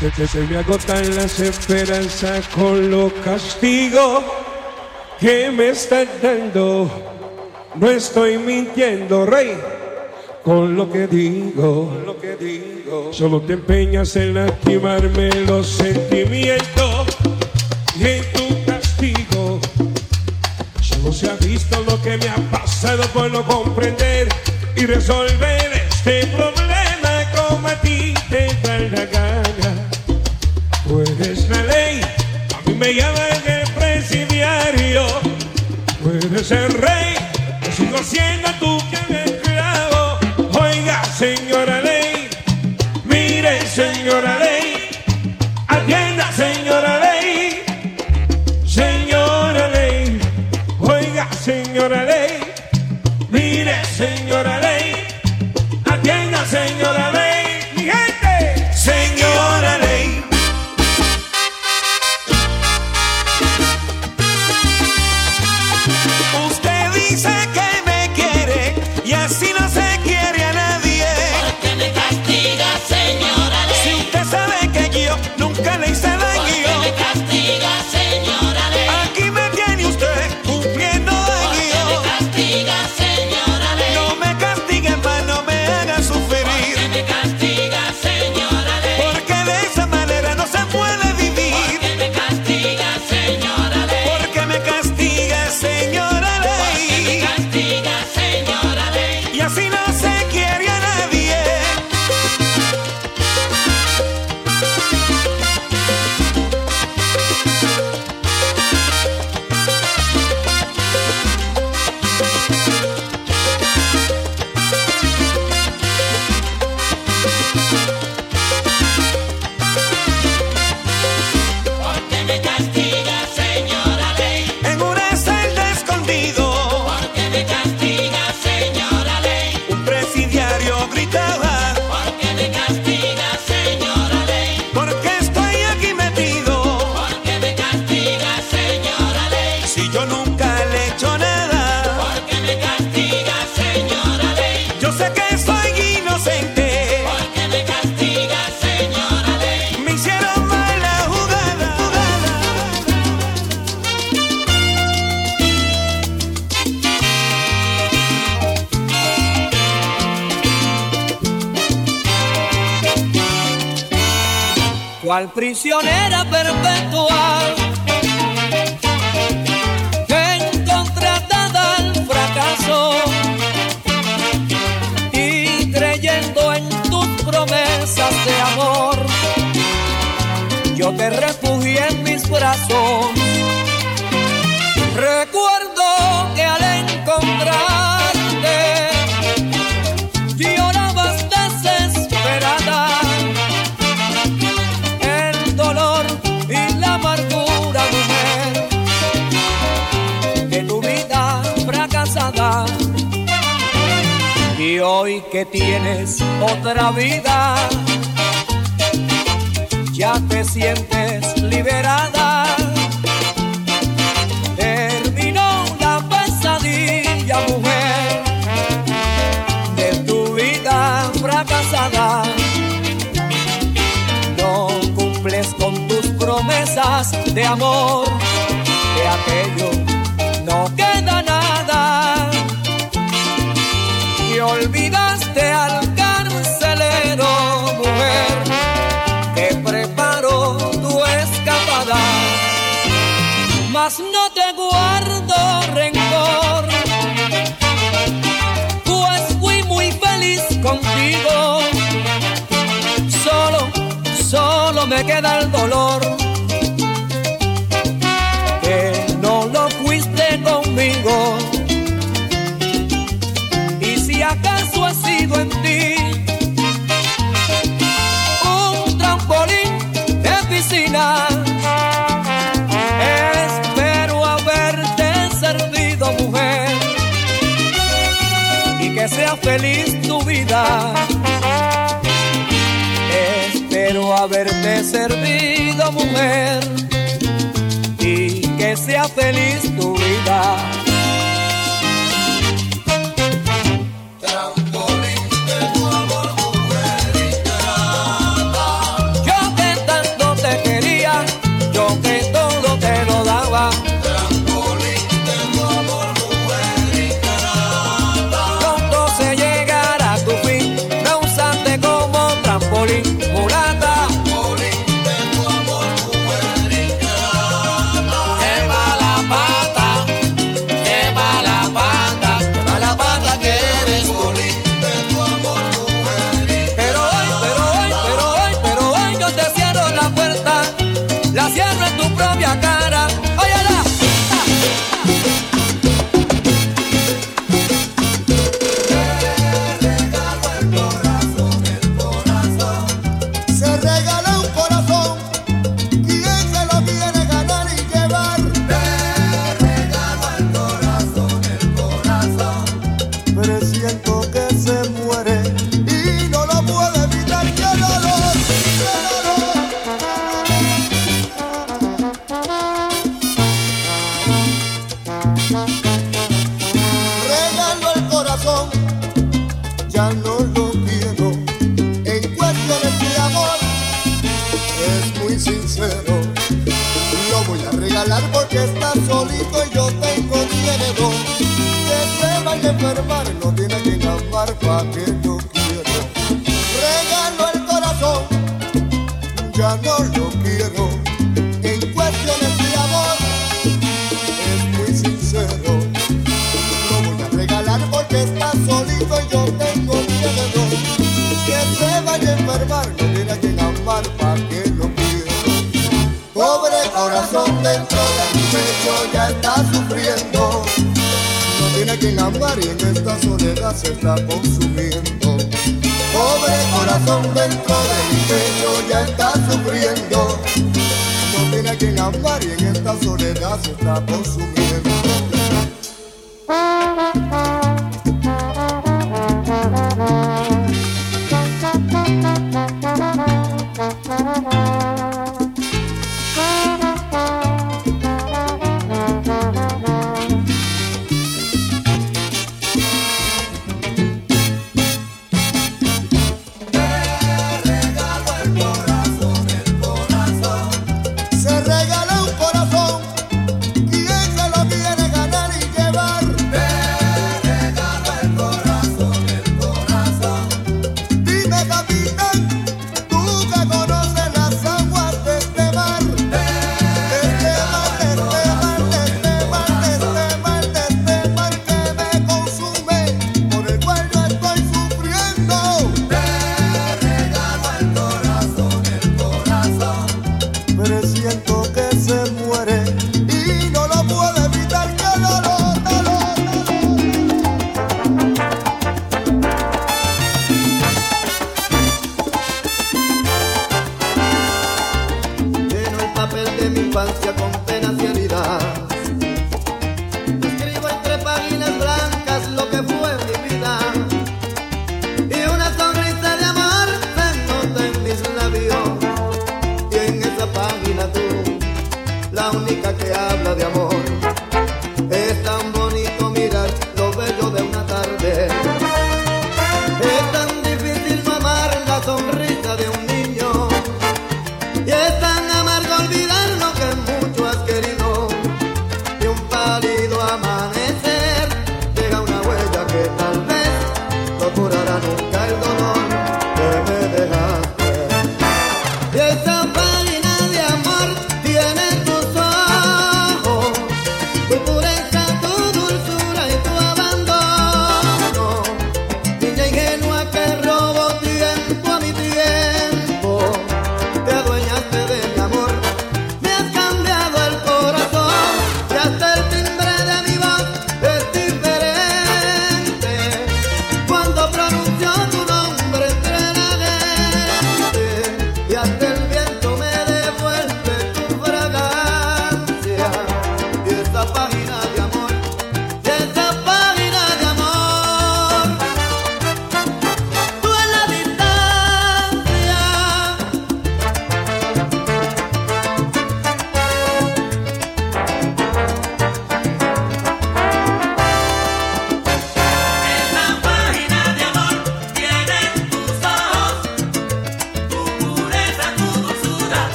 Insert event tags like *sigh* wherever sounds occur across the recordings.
Se, se, se, me agotan las esperanzas con los castigos que me están dando. No estoy mintiendo, rey, con lo que digo. Solo te empeñas en lastimarme los sentimientos y en tu castigo. Solo se ha visto lo que me ha pasado por no comprender y resolver este problema.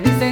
dice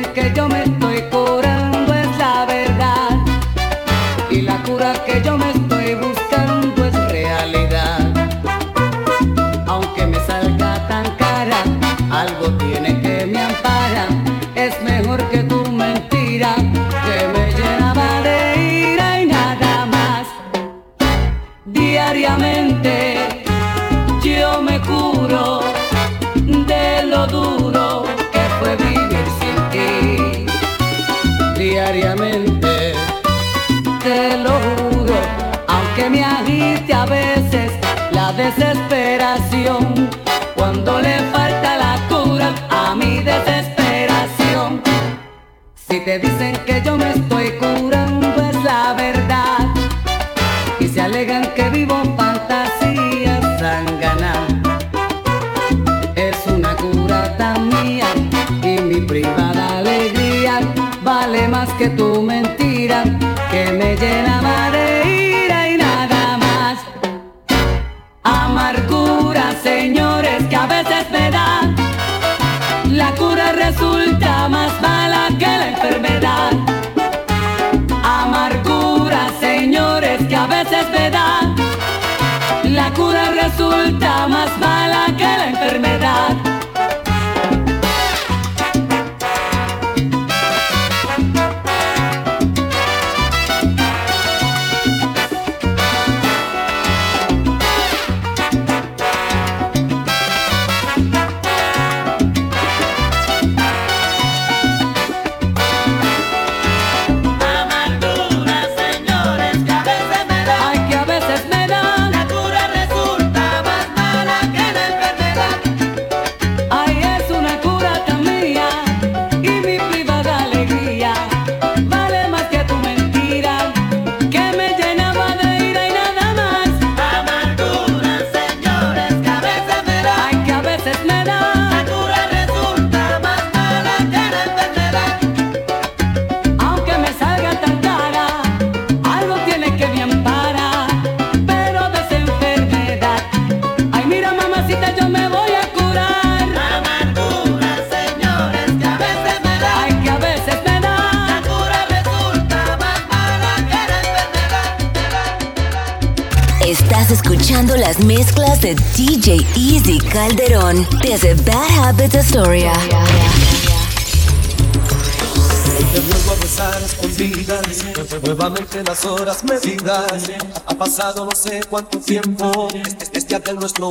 no sé cuánto tiempo, este aquel nuestro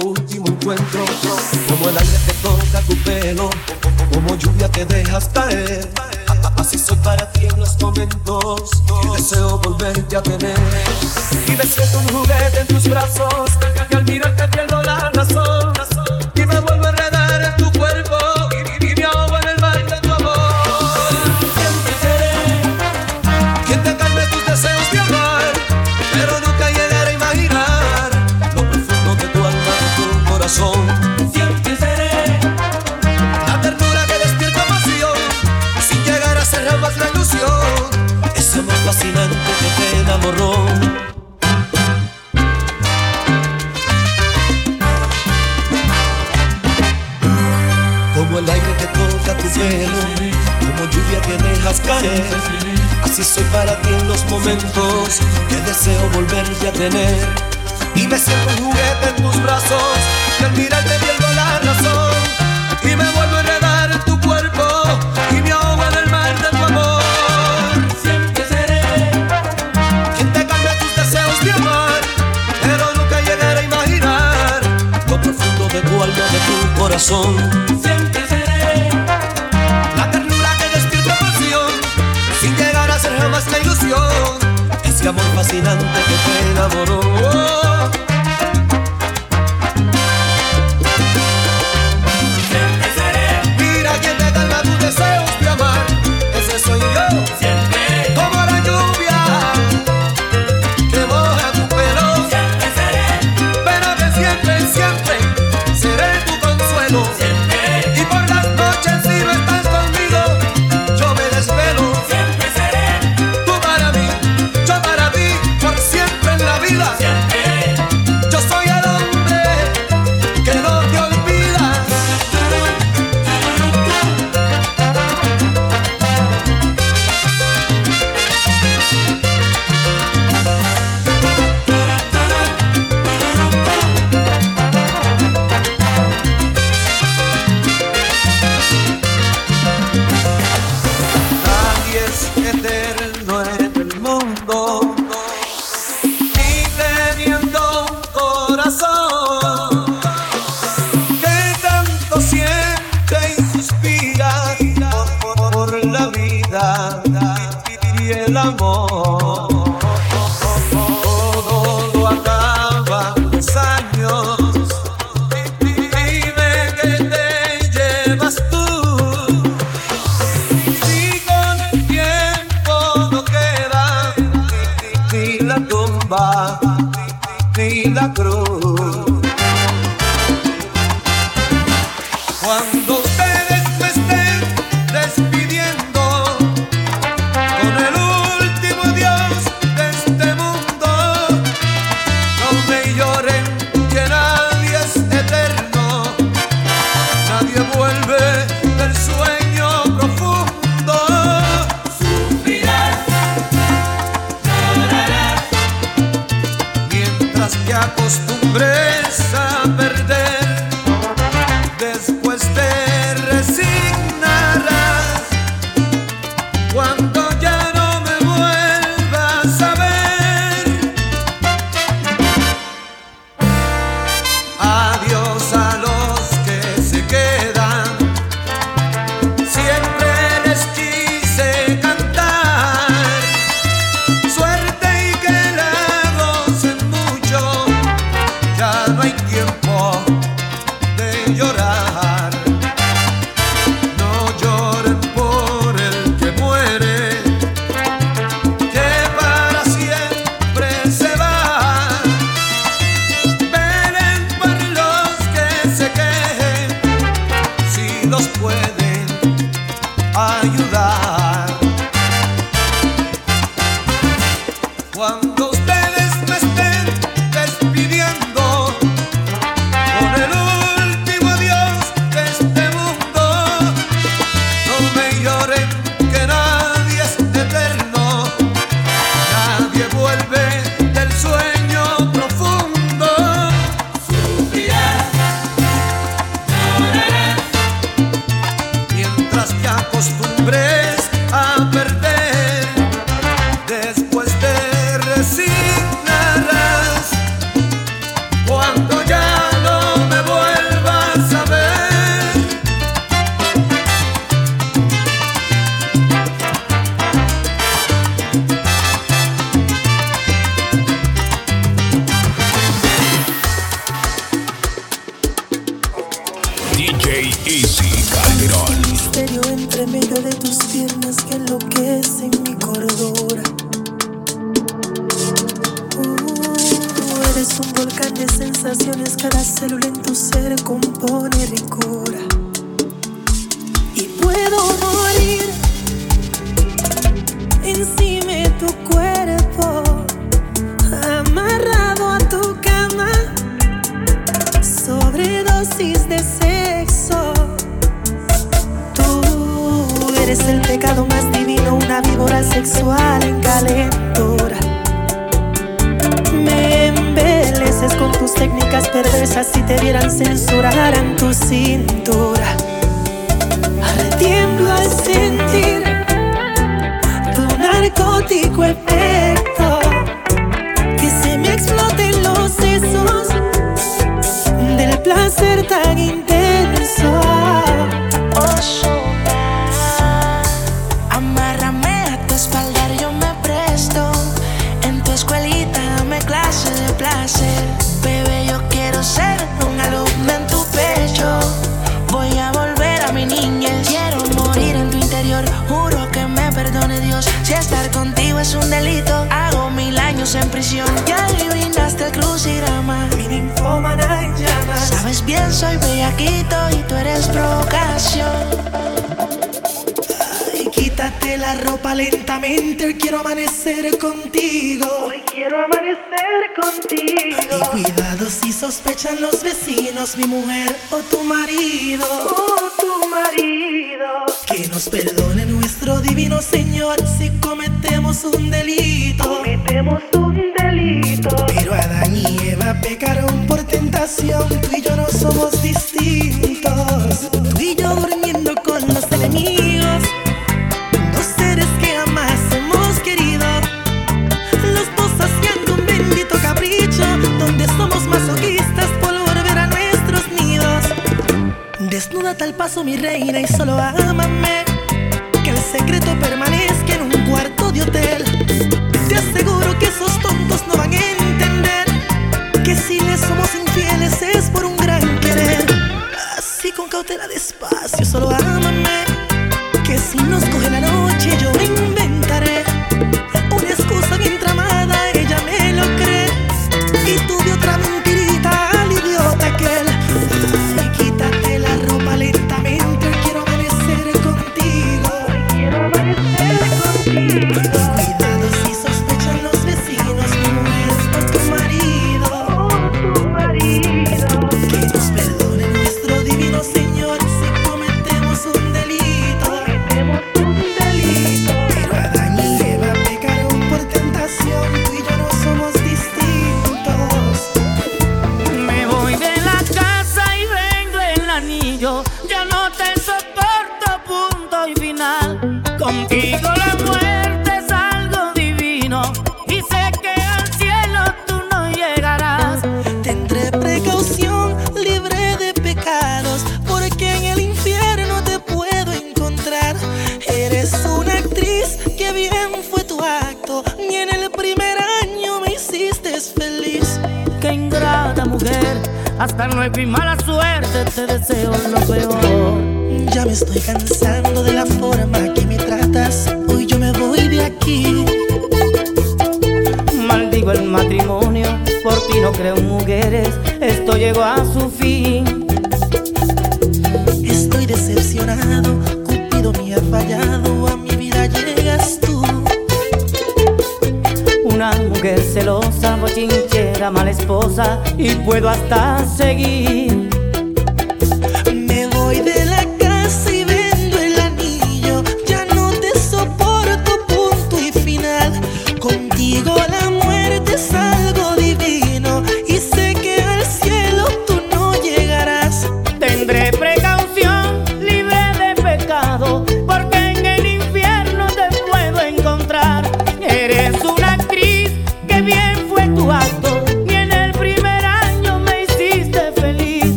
하고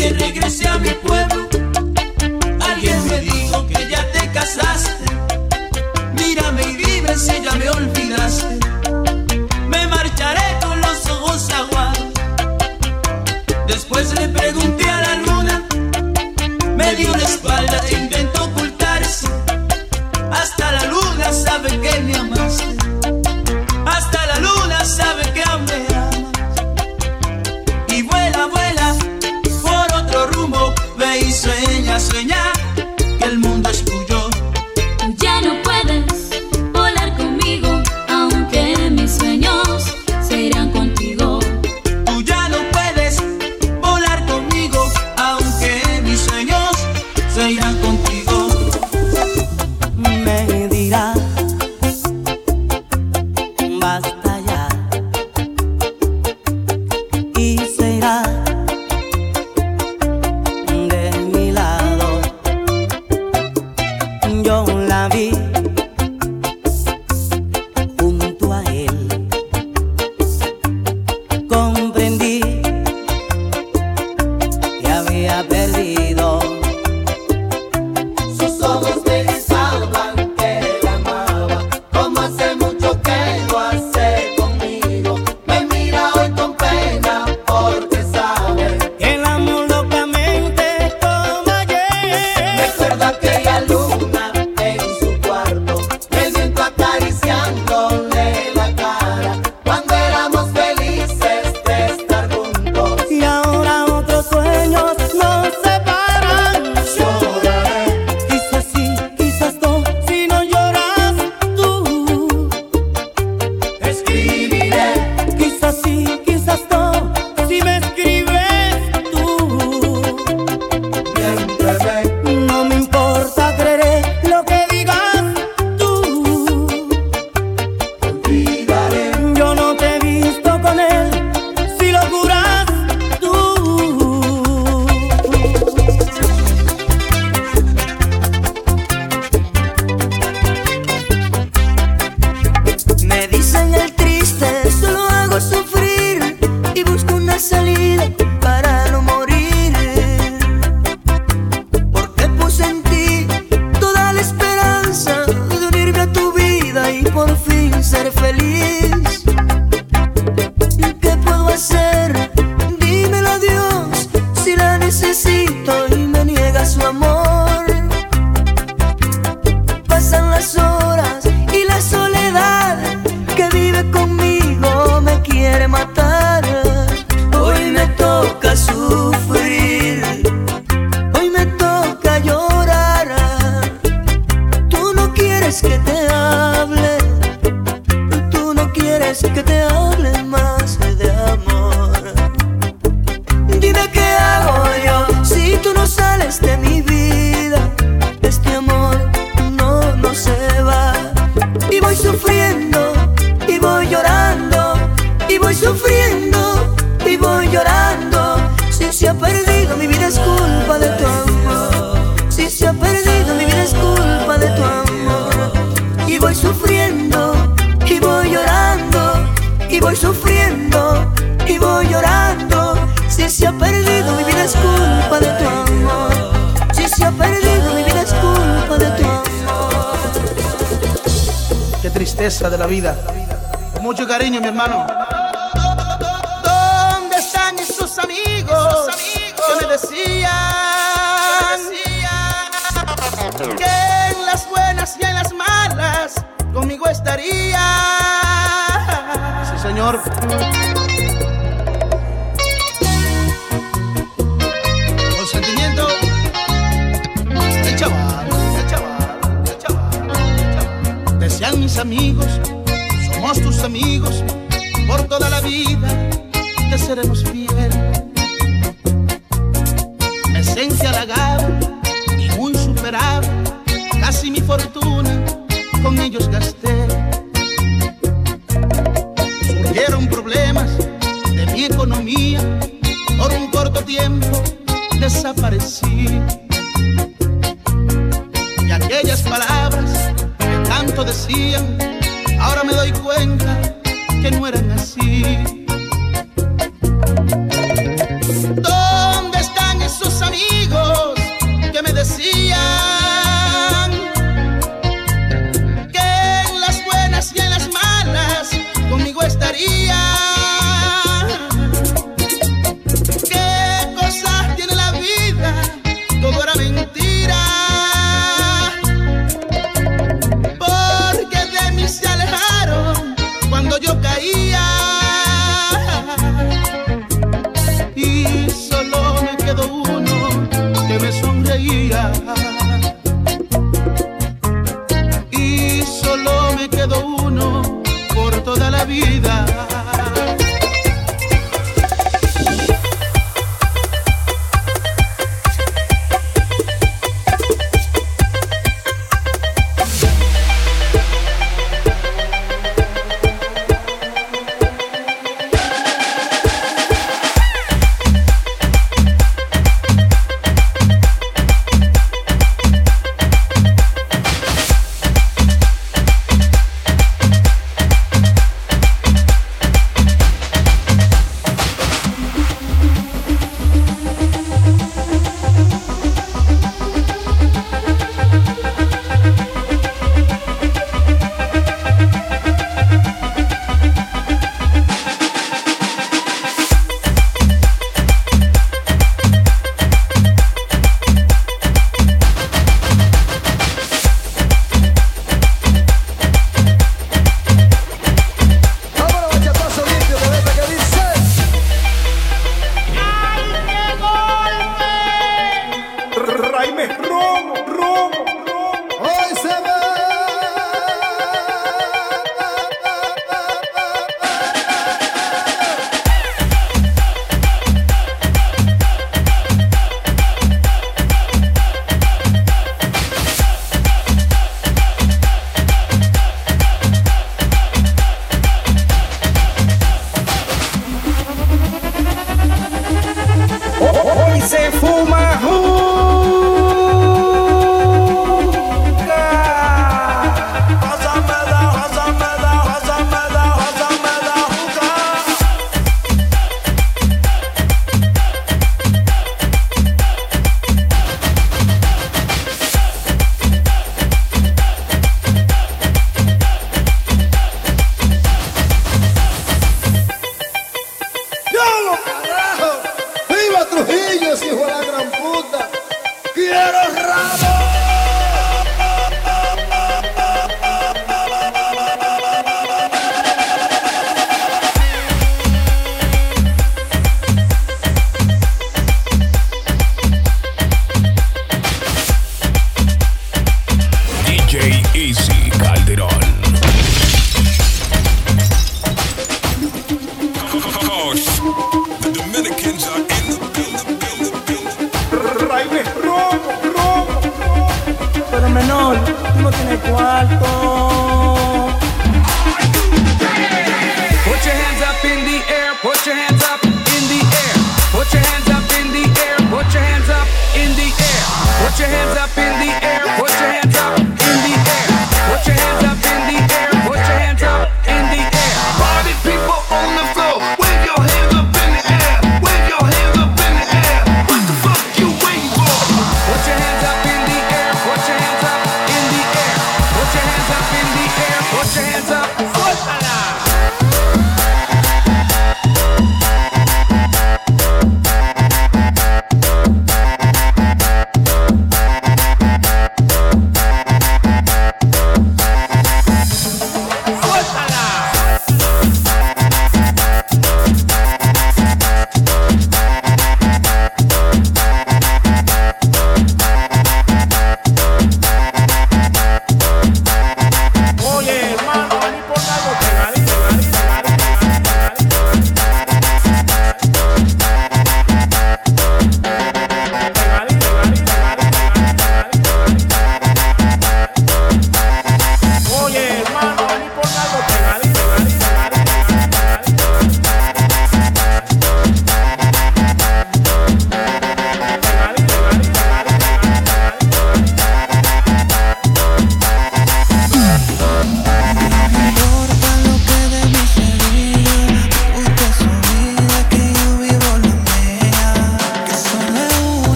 que regrese a mi pueblo. Alguien me dijo que ya te casaste. Mírame y dime si ya me olvidaste. Me marcharé con los ojos aguados. Después le pregunté.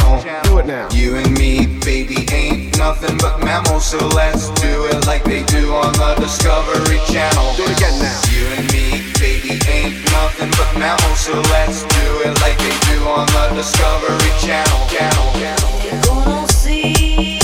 channel. Do it now. You and me, baby, ain't nothing but mammals, so let's do it like they do on the Discovery Channel. Do it again now. You and me, baby, ain't nothing but mammals, so let's do it like they do on the Discovery Channel. Channel. Channel. You're gonna see.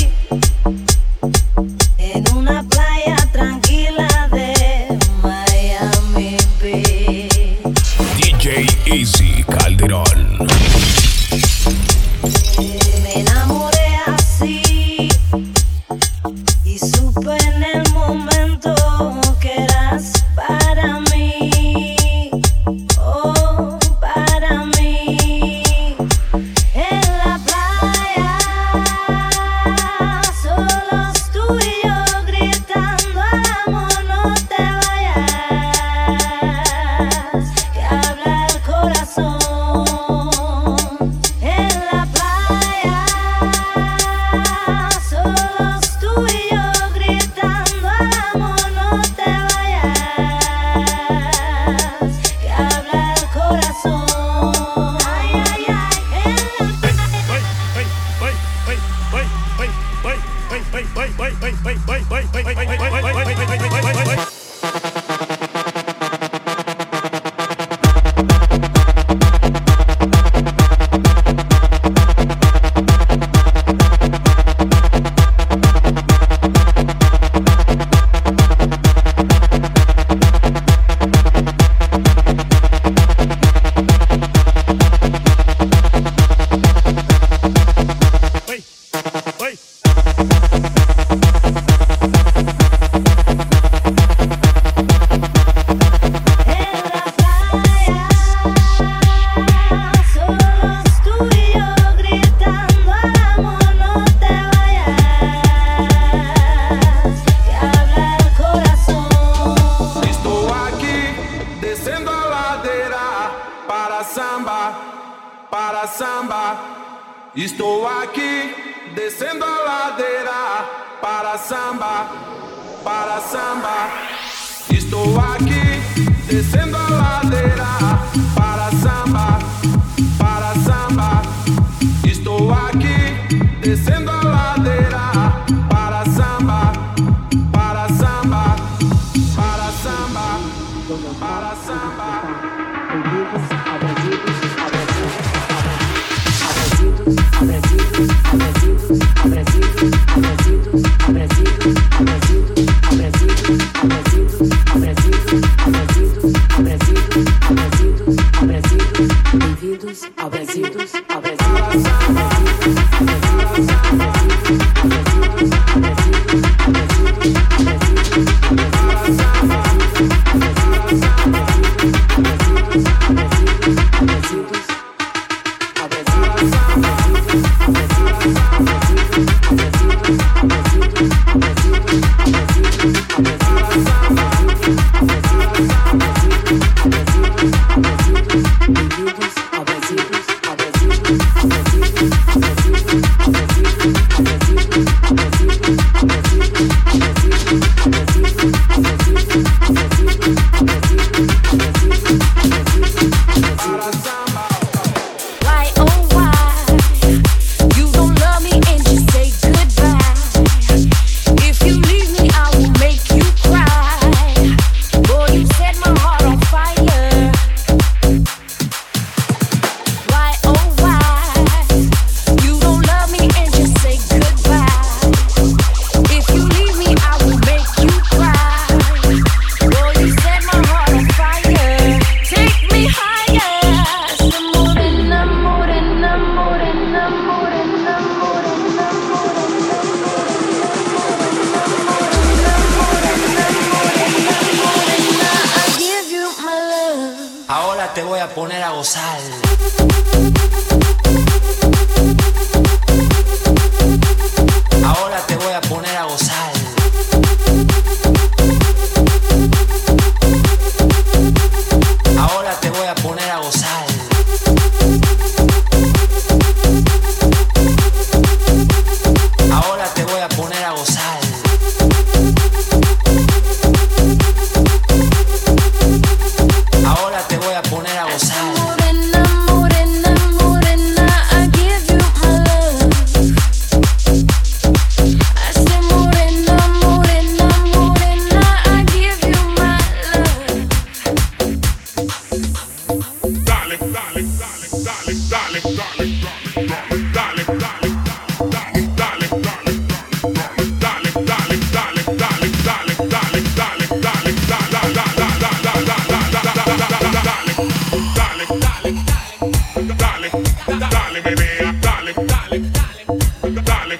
Dale,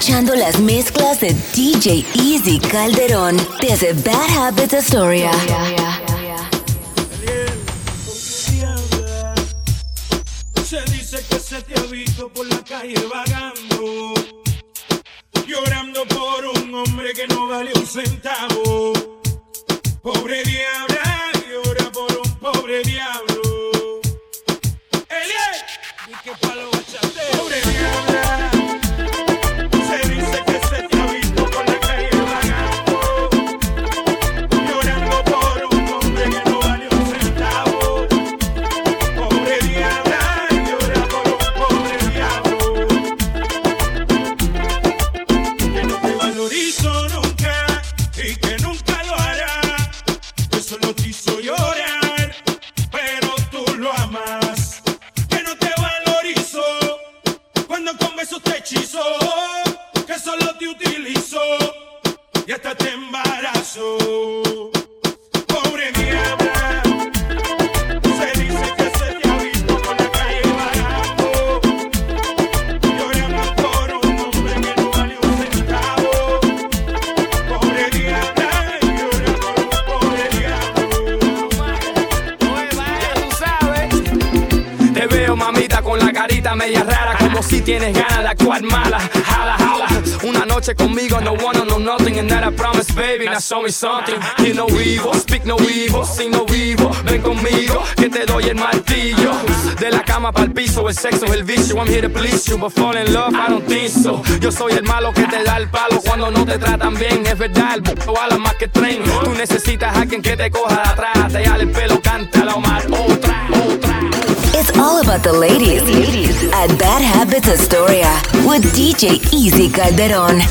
escuchando las mezclas de DJ Easy Calderón desde Bad Habits Astoria. sexo es el vicio, I'm here to please you, but fall in love, I don't think so. Yo soy el malo que te da el palo cuando no te tratan bien, es verdad, el buco ala más que tren. Tú necesitas a alguien que te coja de atrás, te jale el pelo, cántala o más, otra, otra. It's all about the ladies, ladies at Bad Habits Astoria with DJ Easy Calderon.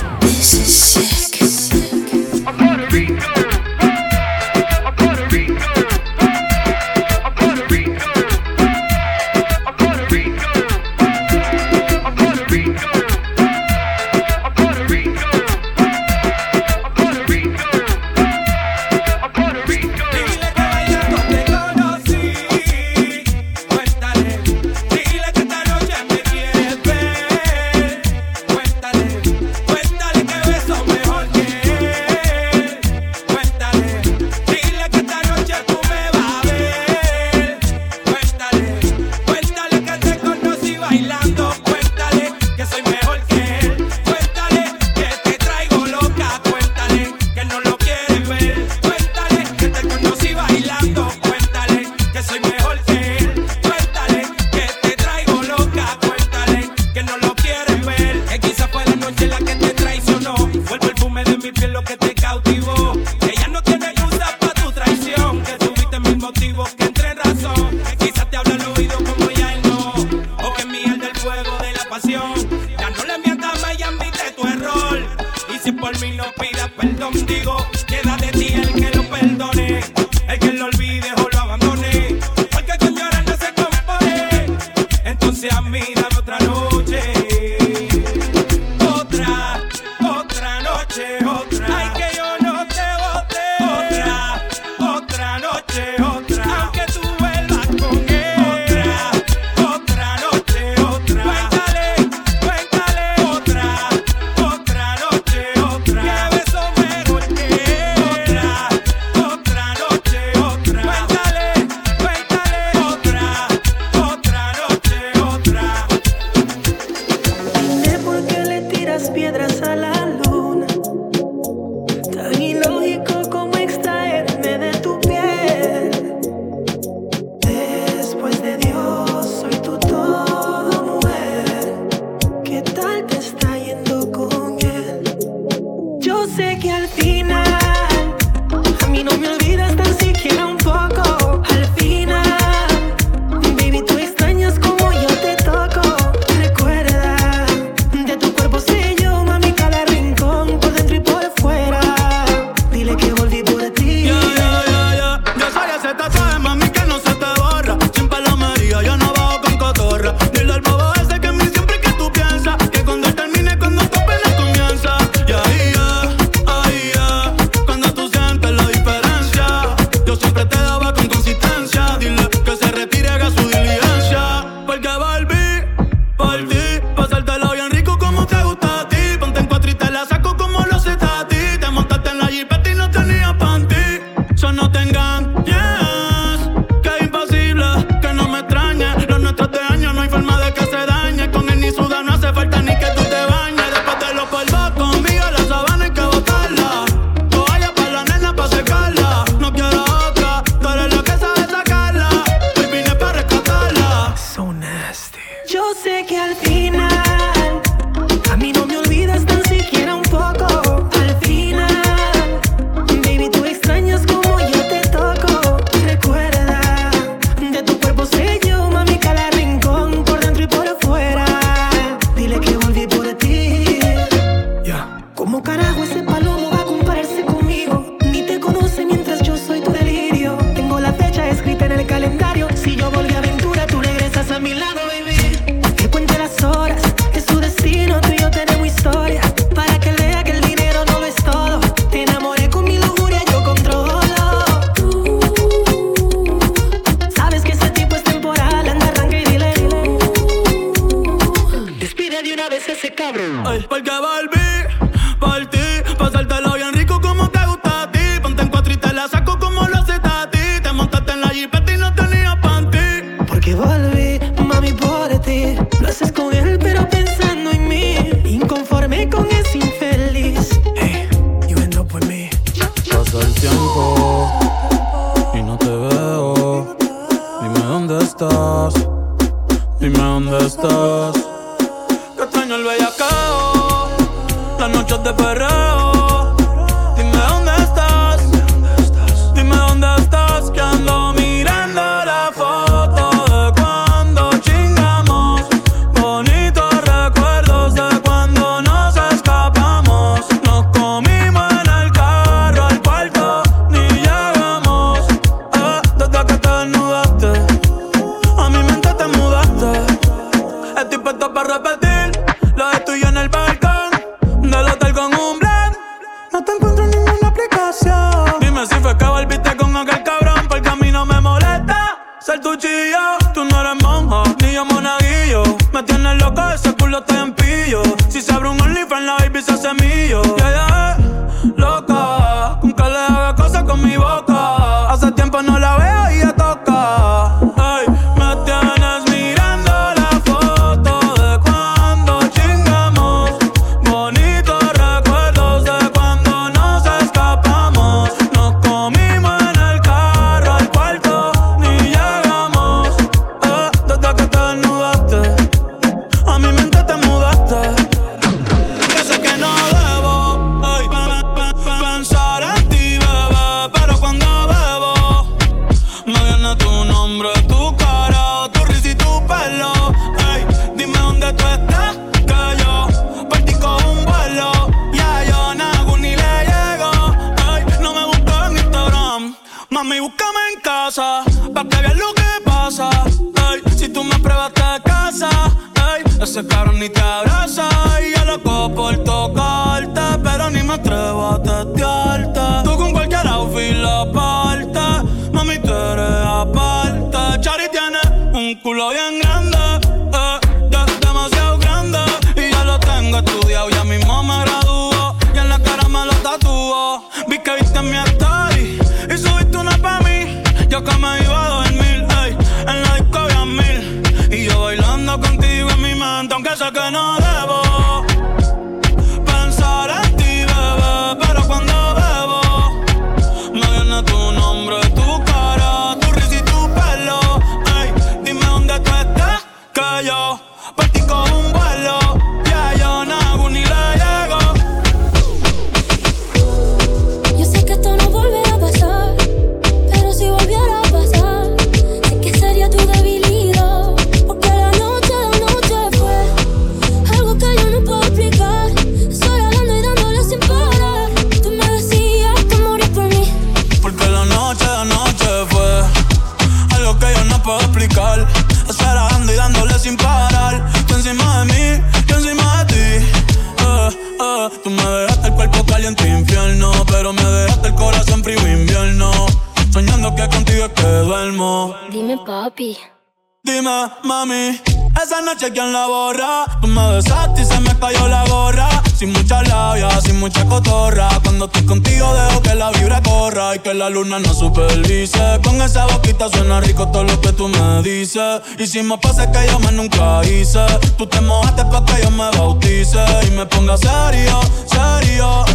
La luna no supervise. Con esa boquita suena rico todo lo que tú me dices. Y si me pasa que yo más nunca hice, tú te mojaste pa' que yo me bautice y me ponga serio, serio.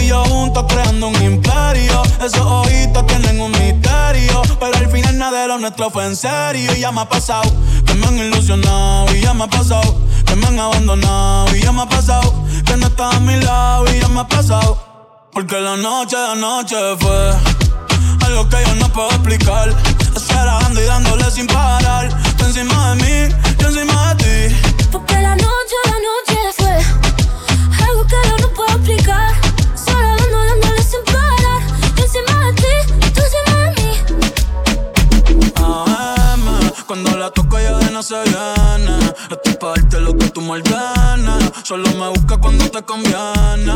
Y yo juntos creando un imperio. Esos ojitos tienen un misterio. Pero al final nada de lo nuestro fue en serio. Y ya me ha pasado que me han ilusionado. Y ya me ha pasado que me han abandonado. Y ya me ha pasado que no estás a mi lado. Y ya me ha pasado. Porque la noche de anoche fue algo que yo no puedo explicar. Esperando y dándole sin parar. Tú encima de mí, yo encima de ti. Porque la noche, la noche fue algo que yo no puedo explicar. Solo dándole, dándole sin parar. Yo encima de ti, tú encima de mí. AM, Cuando la toco ella de no se viene me ordenes Solo me busca cuando te conviene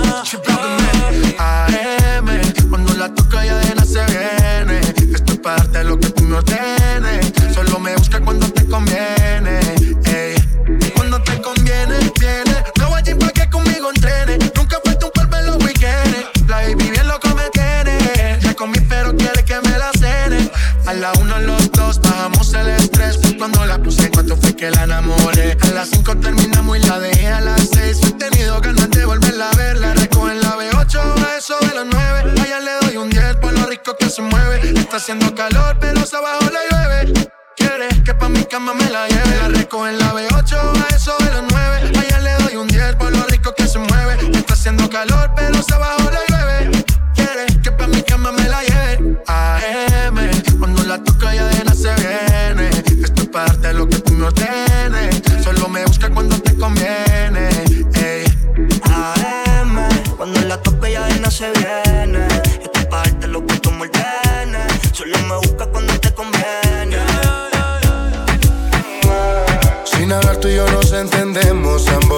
AM, cuando la toca ya de se viene. Estoy para darte lo que tú me ordenes. Solo me busca cuando te conviene. ey. Cuando te conviene, viene. No voy a pa' que conmigo entrene. Nunca falta un polvo en los weekends. La baby bien loco me tiene. Ya comí, pero quiere que me la cene. A la una, los dos, bajamos el estrés. Cuando la puse, cuando fue que la enamoré. A las cinco terminamos y la dejé a las seis. He tenido ganas de volverla a ver. La recojo en la B8 a eso de las nueve. Allá le doy un 10 por lo rico que se mueve. Está haciendo calor, pero abajo la llueve. Quiere que pa' mi cama me la lleve. La recojo en la B8 a eso de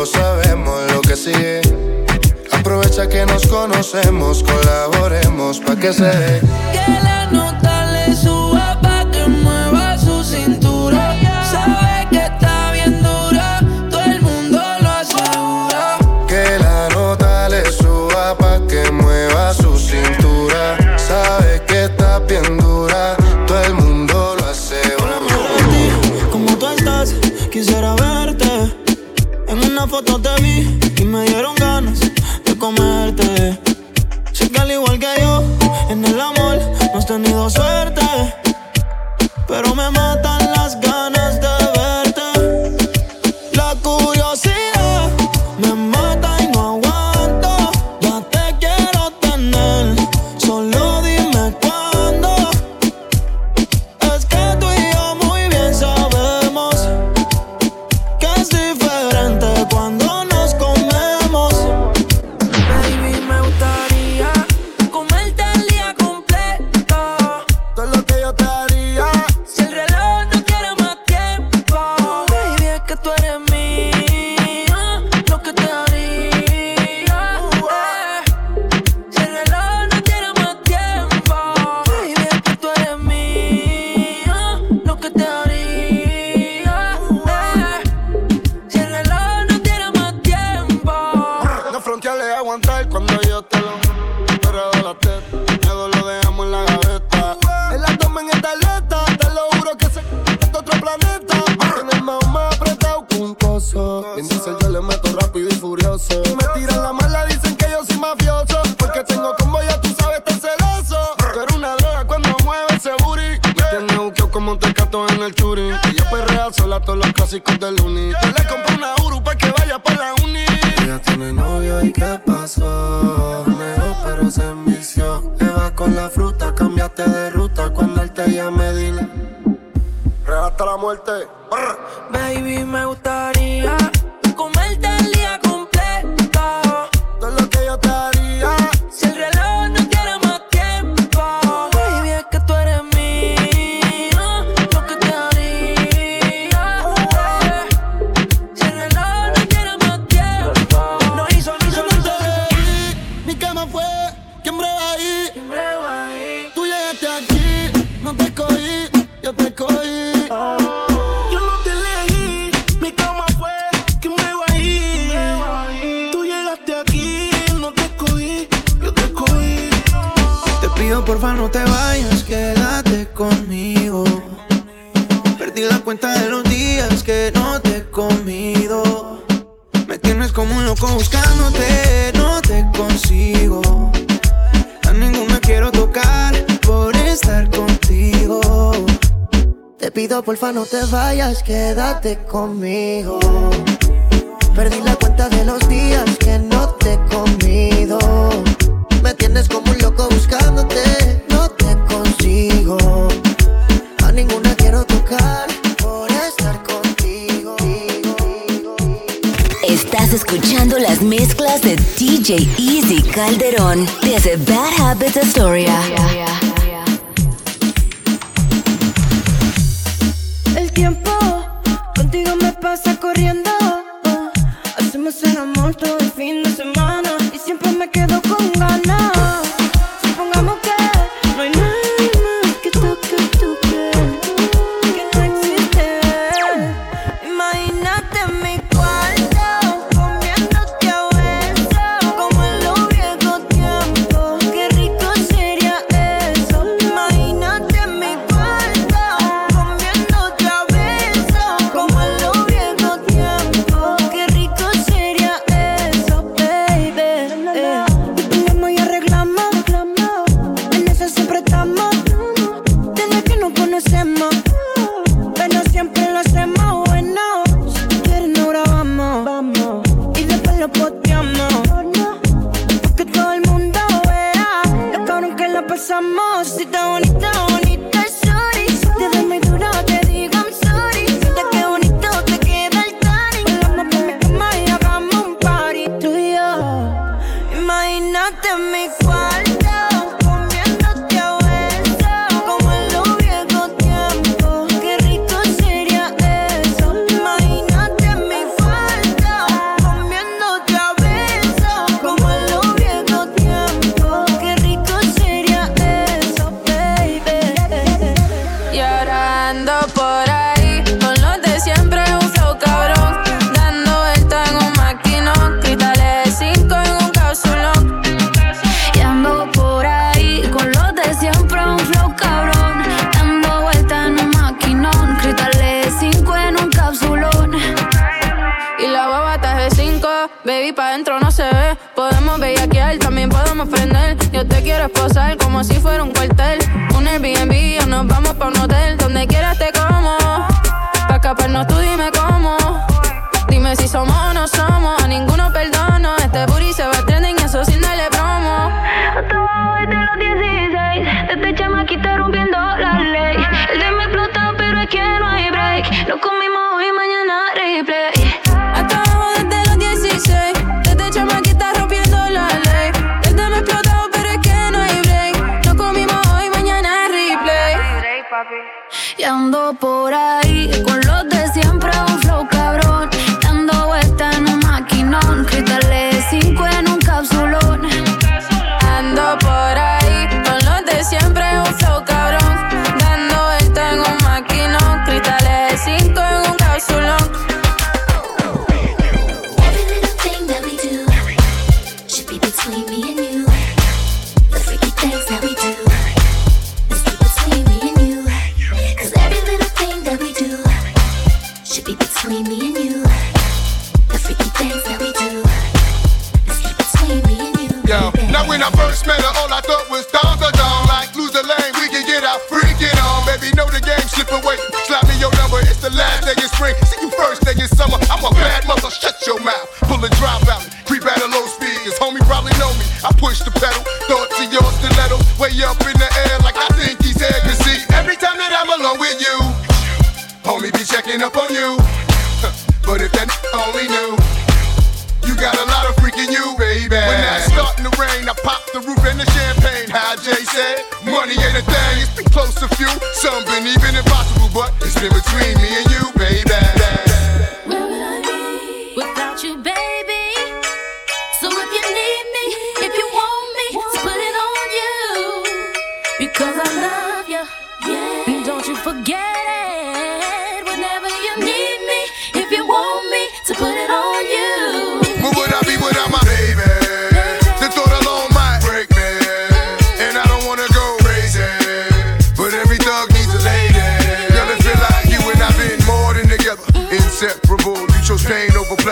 sabemos lo que sigue. Aprovecha que nos conocemos, colaboremos pa' que se dé. fotos de mí y me dieron ganas de comer. Clásicos del uni. Yo le compré una Uru pa' que vaya pa' la uni. Ella tiene novio y qué pasó. Mejor pero se envició. Eva con la fruta, cambiaste de ruta. Cuando él te llame, dile. Regata la muerte. te vayas, quédate conmigo. Perdí la cuenta de los días que no te he comido. Me tienes como un loco buscándote, no te consigo. A ninguna quiero tocar por estar contigo. Estás escuchando las mezclas de DJ Easy Calderón desde Bad Habits Astoria. champagne, how Jay said. Money ain't a thing, it's the close to few. Some been even impossible, but it's been between me and you, baby. Where would I be without you, baby? So if you need me, if you want me, so put it on you. Because I love you, yeah. And don't you forget.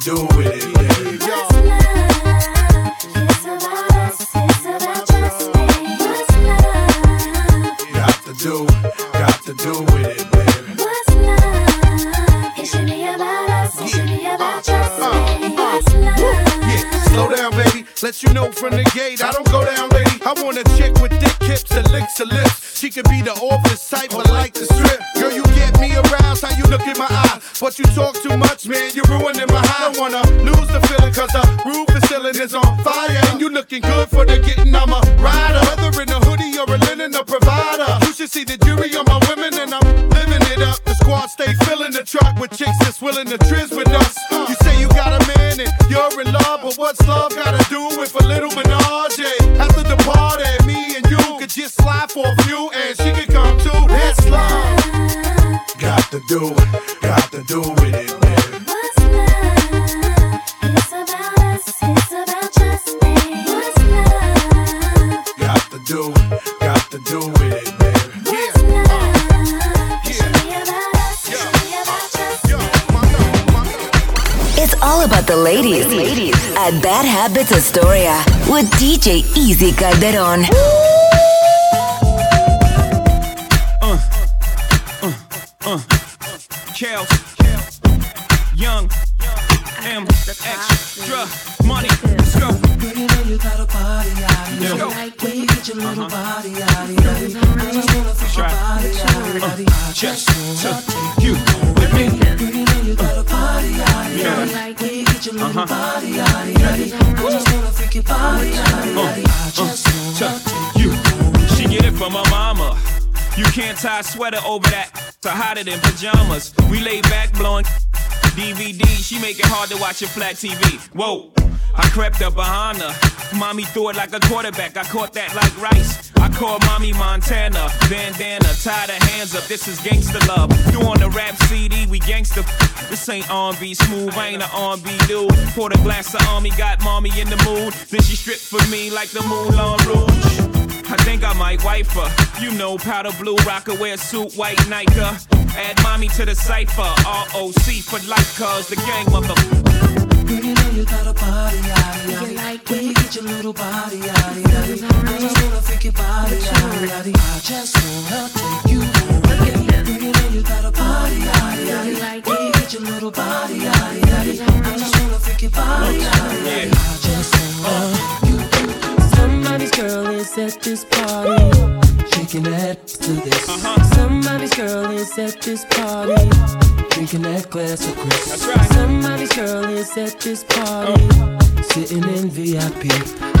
Do with it. baby. Got to do, got to do with it, baby. Yeah, slow down, baby. Let you know from the gate, I don't go down, lady. I want a chick with thick hips and licks her lips. She could be the office type, but like to strip. Girl, you get me aroused, how you look in my eye. But you talk too much, man, you're ruining wanna lose the feeling, cause the roof is ceiling is on fire. And you looking good for the getting, I'm Habits Astoria with DJ Easy Calderon. Uh, sweater over that. So hotter than pajamas. We lay back blowing DVD. She make it hard to watch a flat TV. Whoa. I crept up behind her. Mommy threw it like a quarterback. I caught that like rice. I called mommy Montana. Bandana, tie the hands up. This is gangster love. On the rap CD, we gangster. This ain't R&B smooth. I ain't an R&B dude. Poured a glass of army, got mommy in the mood. Then she stripped for me like the Moulin Rouge. I think I might wife her. You know, powder blue rocker, wear suit, white Nike. Add mommy to the cipher. ROC for life, cause the gang mother. Girl, you know you got a body, yaddy, yaddy. When you get your little body, yaddy, yaddy. I just wanna freak your body, yaddy, yaddy. I just wanna take you home. Girl, you know you got a body, yaddy, yaddy. When you get your little body, yaddy, yaddy. I just wanna freak your body, yaddy, yaddy. I just wanna Somebody's girl is at this party, shaking that to this. Somebody's girl is at this party, drinking that glass of Chris. Somebody's girl is at this party, sitting in VIP.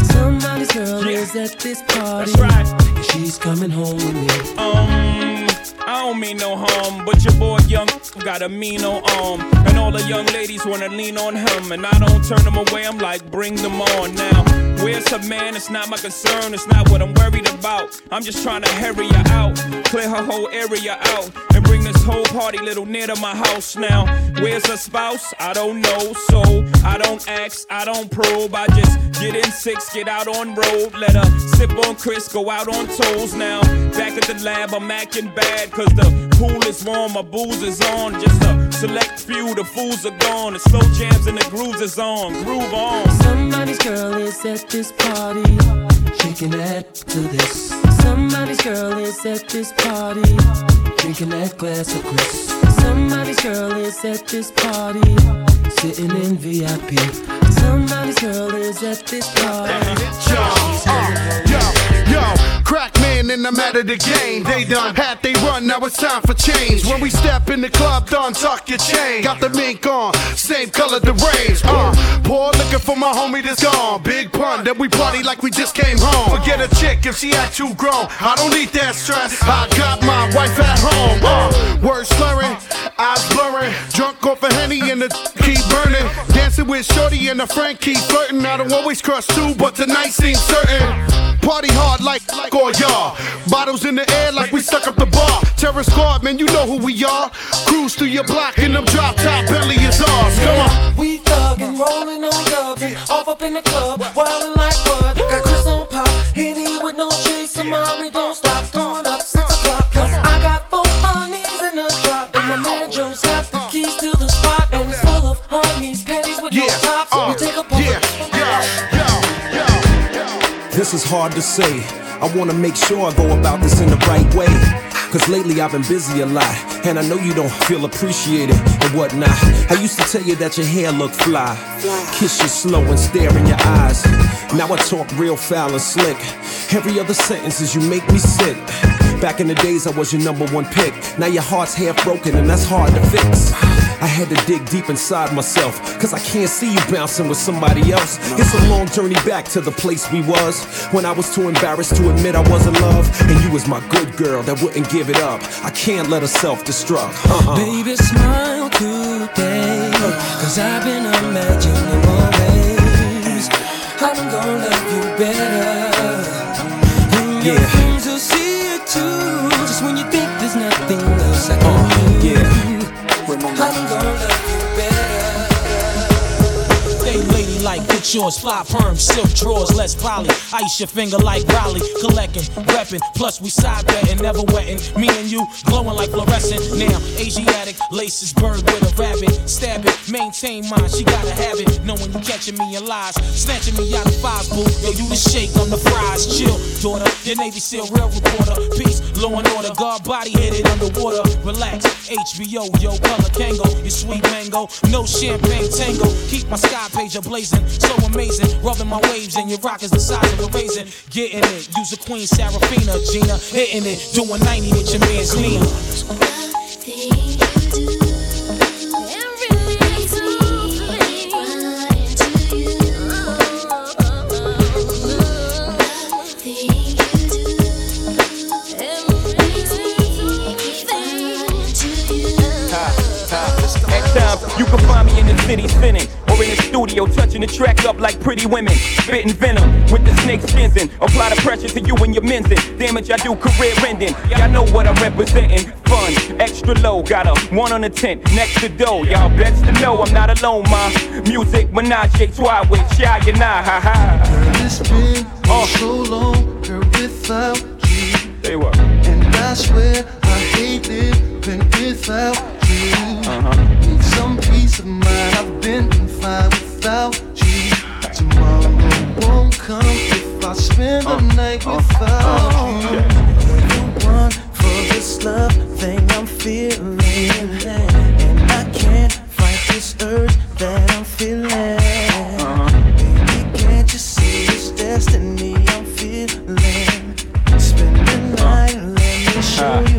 Somebody's girl is at this party, and she's coming home with me. Um, I don't mean no harm, but your boy young got a mean old arm. And all the young ladies wanna lean on him, and I don't turn them away, I'm like, bring them on now. Where's her man? It's not my concern, it's not what I'm worried about. I'm just trying to hurry her out, clear her whole area out, and bring this whole party little near to my house now. Where's her spouse? I don't know, so I don't ask, I don't probe, I just get in six, get out on road, let her sip on Chris, go out on toes now. Back at the lab, I'm acting bad, cause the pool is warm, my booze is on. Just a select few, the fools are gone, the slow jams and the grooves is on, groove on. Somebody's girl is at this party, shaking that to this. Somebody's girl is at this party, Drinking that glass of Chris. Somebody's girl is at this party, Sitting in VIP. Somebody's girl is at this party. And I'm out of the game. They done had they run, now it's time for change. When we step in the club, done tuck your chain. Got the mink on, same color the range. Uh, poor looking for my homie that's gone. Big pun, then we party like we just came home. Forget a chick if she act too grown. I don't need that stress. I got my wife at home. Uh, words slurring, eyes blurring. Drunk off a henny and the keep burning. Dancing with Shorty and a friend keep flirting. I don't always crush too, but tonight seems certain. Party hard like, y'all. Bottles in the air like we stuck up the bar. Terror squad, man, you know who we are. Cruise through your block in them drop top belly is ours. Come on. We thuggin', rollin' on dubs, off up in the club, wildin' like what? Got Chris on pop, Henny with no chaser, mommy don't stop, throwing up six o'clock. Cause I got four honeys in the drop, and my man Joe's got the keys to the spot, and it's full of honeys, panties with no Yeah, top, so we uh, take a pause. This is hard to say. I wanna make sure I go about this in the right way. Cause lately I've been busy a lot, and I know you don't feel appreciated and whatnot. I used to tell you that your hair looked fly, kiss you slow and stare in your eyes. Now I talk real foul and slick. Every other sentence is you make me sick. Back in the days I was your number one pick. Now your heart's half broken and that's hard to fix. I had to dig deep inside myself, cause I can't see you bouncing with somebody else. It's a long journey back to the place we was when I was too embarrassed to admit I was in love. And you was my good girl that wouldn't give it up. I can't let her self destruct. Uh-uh. Baby, smile today. Cause I've been imagining more ways. I'm gonna love you better. Yeah. Get fly perm, silk drawers, less poly. Ice your finger like Raleigh, collecting, repping. Plus we side betting, never wetting. Me and you glowing like fluorescent. Now Asiatic laces bird with a rabbit. Stab it, maintain mine. She gotta have it. Knowing you catching me in lies, snatching me out of fives, boo. Yo, you the shake, I'm the fries. Chill, daughter. Your Navy SEAL real reporter. Peace, law and order. Guard body it underwater. Relax, HBO, yo, color Kango. Your sweet mango, no champagne tango. Keep my sky page ablazing, so amazing. Rubbing my waves and your rock is the size of a raisin. Getting it, use a queen Serafina, Gina. Hitting it, doing 90 with your man's Nina. Times, you can find me in the city spinning, or in the studio touching the track up like pretty women, spitting venom with the snake skins in. Apply the pressure to you and your men's in. Damage I do, career ending. Y'all know what I'm representing. Fun, extra low, got a one on the tent next to dough. Y'all best to know I'm not alone, ma. Music, menage, a trois with shy and I, ha ha. It's been uh. so long, girl, without you. They were. And I swear I hate living without you. Need some peace of mind. I've been fine without you. Tomorrow won't come if I spend the night without you. The one for this love thing I'm feeling, and I can't fight this urge that I'm feeling. Baby, can't you see it's destiny I'm feeling? Spend the night, let me show you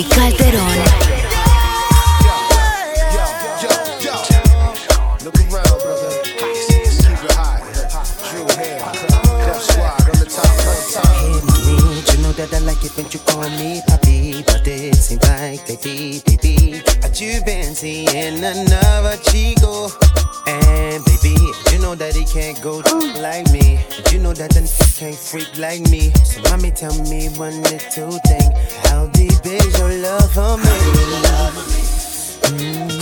Easy Calderón. You know that I like it when you call me papi, but it seems like they baby, baby, that you've been seeing another chico. And baby, you know that he can't go like me. You know that the can't freak like me. So mommy, tell me one little thing. How deep is your love for me? Mm.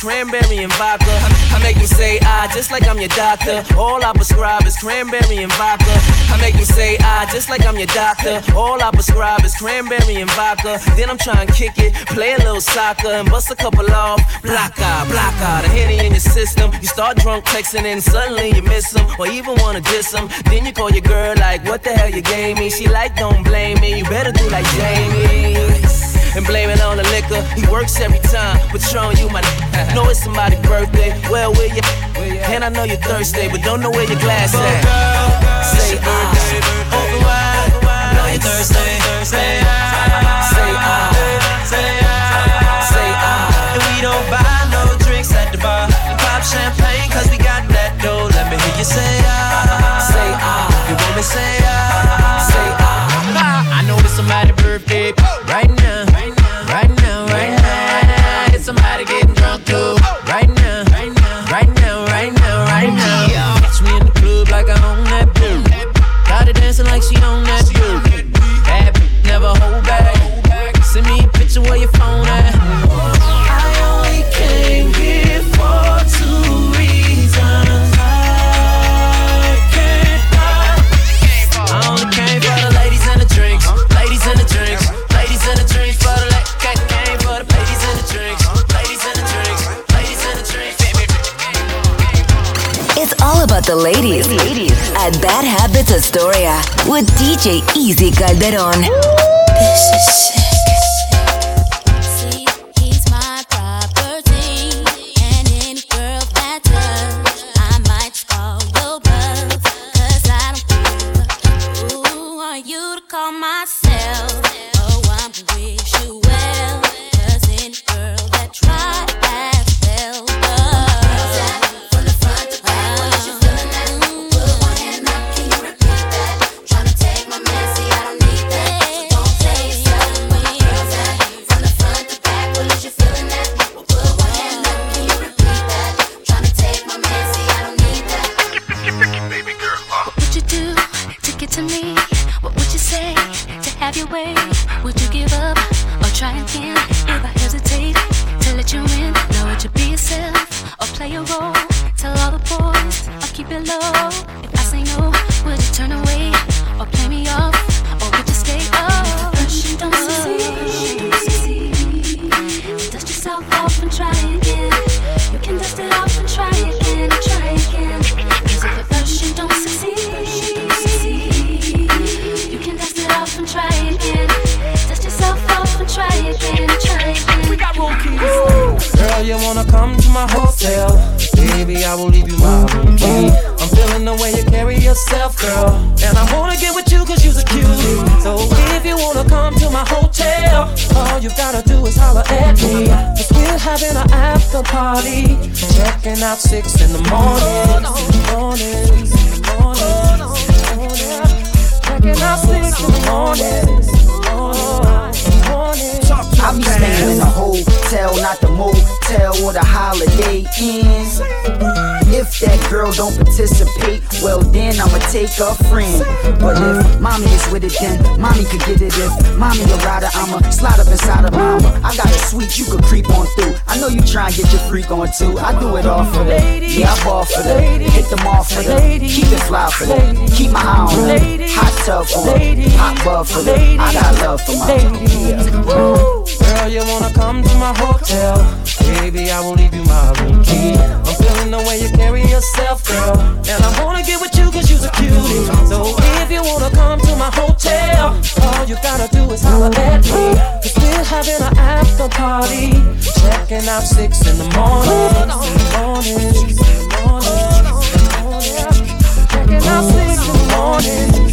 cranberry and vodka. I make them say ah, just like I'm your doctor. All I prescribe is cranberry and vodka. I make them say ah, just like I'm your doctor. All I prescribe is cranberry and vodka. Then I'm trying to kick it, play a little soccer, and bust a couple off. Block out, block out, the henny in your system. You start drunk texting, and suddenly you miss them, or even wanna diss them. Then you call your girl like, what the hell you gave me? She like, don't blame me. You better do like Jamie and blame it on the liquor. He works every time, but showing you my. *laughs* know it's somebody's birthday. Well, where you? And I know you're thirsty, but don't know where your glass Go at. Girl, Say it's your ah. birthday, birthday. Open wide. I know you're thirsty. Say I. Say I. Say I. Say ah. I. Ah. And we don't buy no drinks at the bar. We pop champagne, cause we got that dough. Let me hear you say I. Say I. You want me say DJ Easy Calderón. This is Checking out six in the morning. Mornings, mornings, be staying in a hotel, not the motel or the holiday inn. If that girl don't participate, well then I'ma take a friend. But if mommy is with it, then mommy could get it. If mommy a rider, I'ma slide up inside of mama. I got a suite you could creep on through. I know you try and get your freak on too. I do it all for the yeah, I ball for the hit them off for the keep it fly for the keep my eye on them. Hot tub for them, hot bub for them. I got love for my yeah. Girl, you wanna come to my hotel? Baby, I will leave you my room key. Feeling the way you carry yourself, girl. And I wanna get with you cause you're a cutie. So if you wanna come to my hotel, all you gotta do is holler at me. Cause we're having an after party. Checking out six in the morning. Morning. Morning. Checking out six in the morning.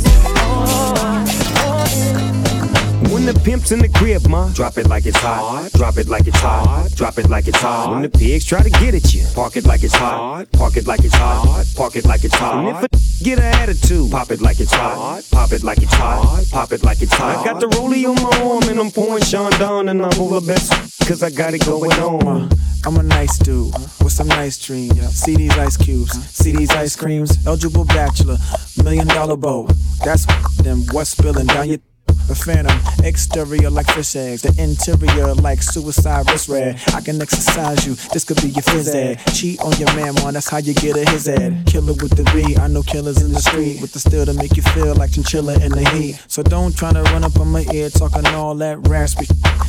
The pimp's in the crib, ma, drop it like it's hot. Drop it like it's hot. Drop it like it's hot. When the pigs try to get at you, park it like it's hot. Park it like it's hot. Park it like it's hot. And if a *laughs* get an attitude, pop it like it's hot. Pop it like it's hot. Pop it like it's hot. I got the rollie on my arm and I'm pouring Chandon and I'm over best *laughs* cause I got it going on. Uh, I'm a nice dude with some nice dreams. See these ice cubes, see these ice creams. Eligible bachelor, million dollar bow. That's them what's spilling down your. The phantom, exterior like fish eggs, the interior like suicide wrist red. I can exercise you, this could be your phys ed. Cheat on your man, man, that's how you get a his ed. Killer with the B, I know killers in the street with the steel to make you feel like chinchilla in the heat. So don't try to run up on my ear talking all that raspy.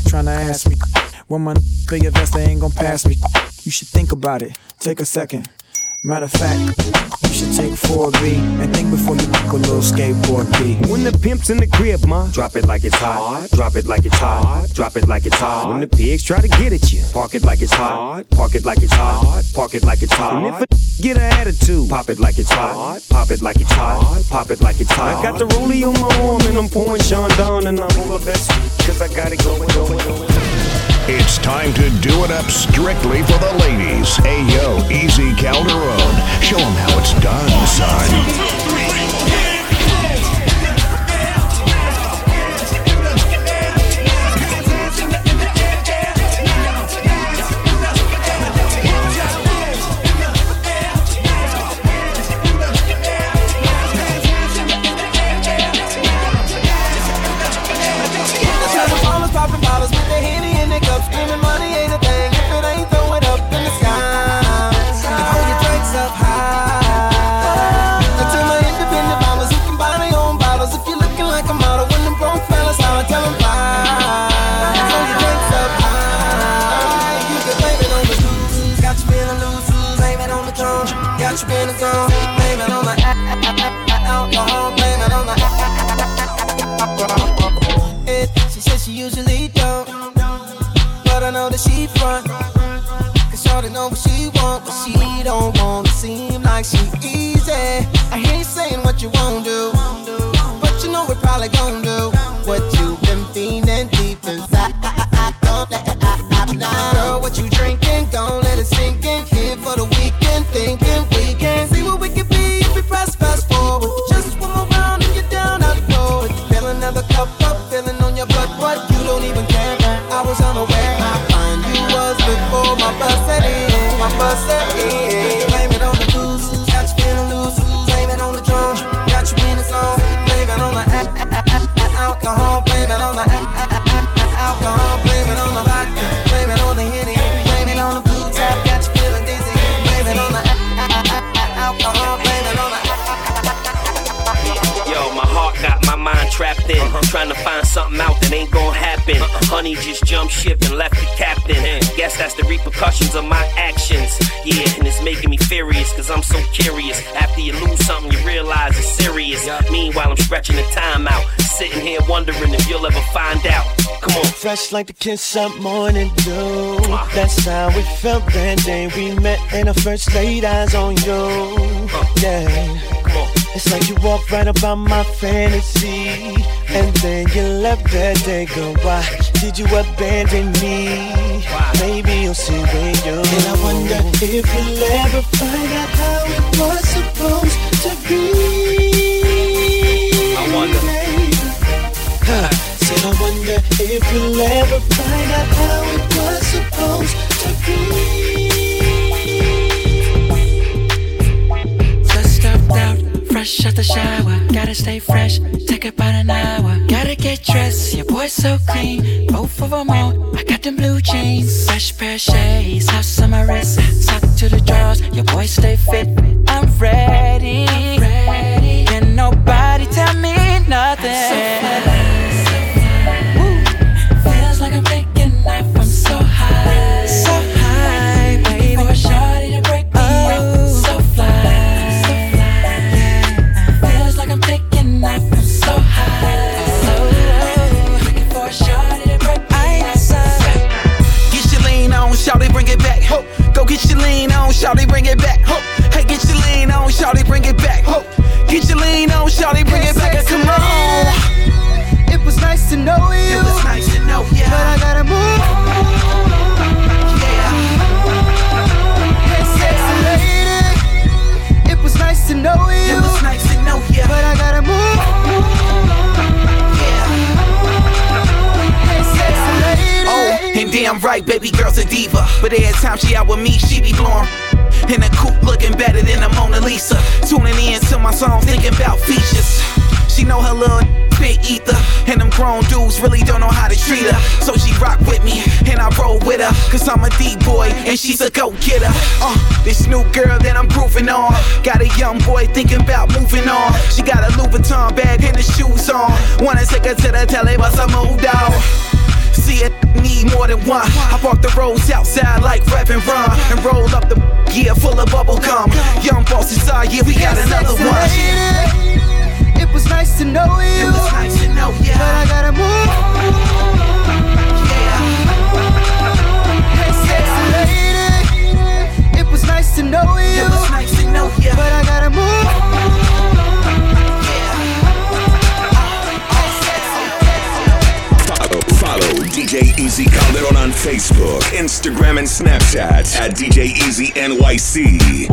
Trying to ask me when my vest, they ain't gonna pass me. You should think about it, take a second. Matter of fact, you should take 4B and think before you book a little skateboard B. When the pimp's in the crib, ma, drop it like it's hot. Drop it like it's hot. Drop it like it's hot. When the pigs try to get at you, park it like it's hot. Park it like it's hot. Park it like it's hot. And if a *laughs* get an attitude, pop it like it's hot. Pop it like it's hot. Pop it like it's hot. I got the rollie on my arm and I'm pouring Chandon and I'm over best cause I got it going, going, going. It's time to do it up strictly for the ladies. Ayo, Easy Calderon. Show them how it's done, son. Seem something out that ain't gonna happen. Uh-uh. Honey just jumped ship and left the captain. Guess that's the repercussions of my actions. Yeah, and it's making me furious, cause I'm so curious. After you lose something, you realize it's serious. Meanwhile, I'm stretching the time out. Sitting here wondering if you'll ever find out. Come on. Fresh like the kiss up morning dew. That's how it felt that day we met and I first laid eyes on you. Uh-huh. Yeah. It's like you walk right about my fantasy. And then you left that day, girl. Why did you abandon me? Maybe you'll see when you And I wonder if you'll ever find out how it was supposed to be. I wonder. Huh. Said I wonder if you'll ever find out how it was supposed to be. The shower, gotta stay fresh. Take about an hour, gotta get dressed. Your boy's so clean, both of them on. I got them blue jeans, fresh pair of shades, hot summer wrist. Sock to the drawers, your boy stay fit. Girl's a diva. But every time she out with me, she be blowing. In a coupe looking better than a Mona Lisa. Tuning in to my song, thinking about features. She know her little *laughs* big ether. And them grown dudes really don't know how to treat her. So she rock with me, and I roll with her. Cause I'm a D-boy, and she's a go-getter. Uh, this new girl that I'm grooving on. Got a young boy thinking about moving on. She got a Louis Vuitton bag and the shoes on. Wanna take her to the telly, but some moved out. See it, need more than one. I park the roads outside like Reverend Run and roll up the gear full of bubble gum. Young boss inside, yeah, we got another one. It was nice to know you. It was nice to know ya. But I gotta move. Hey, sexy lady. It was nice to know you. It was nice to know ya. But I gotta move. Follow, DJ Easy Calderon on Facebook, Instagram, and Snapchat at DJ Easy NYC.